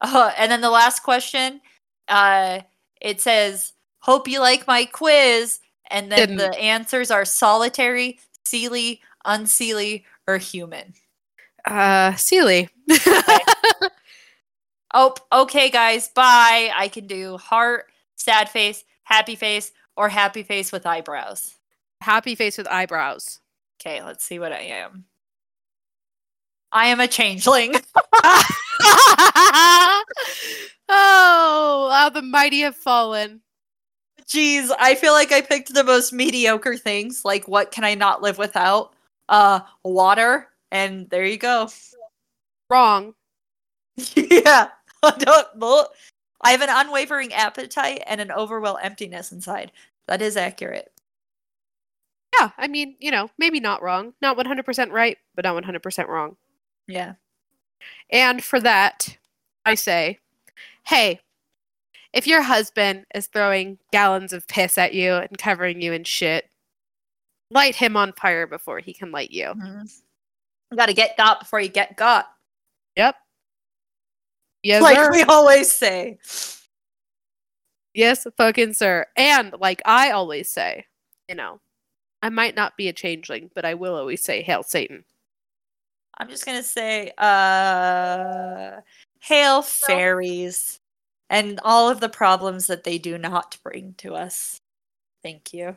Uh, and then the last question, uh, it says, "Hope you like my quiz." And then the Didn't. answers are solitary, seelie, unseelie, or human. Uh, Seelie. *laughs* Oh, okay, guys. Bye. I can do heart, sad face, happy face, or happy face with eyebrows. Happy face with eyebrows. Okay, let's see what I am. I am a changeling. *laughs* *laughs* oh, how the mighty have fallen. Jeez, I feel like I picked the most mediocre things. Like, what can I not live without? Uh, water. And there you go. Wrong. *laughs* yeah. I *laughs* don't. I have an unwavering appetite and an overwhelm emptiness inside. That is accurate. Yeah, I mean, you know, maybe not wrong. Not 100% right, but not 100% wrong. Yeah. And for that, I say, hey, if your husband is throwing gallons of piss at you and covering you in shit, light him on fire before he can light you. Mm-hmm. You got to get got before you get got. Yep. Yes, like sir. we always say. Yes, fucking sir. And like I always say, you know, I might not be a changeling, but I will always say, Hail Satan. I'm just gonna say, uh, hail fairies, and all of the problems that they do not bring to us. Thank you.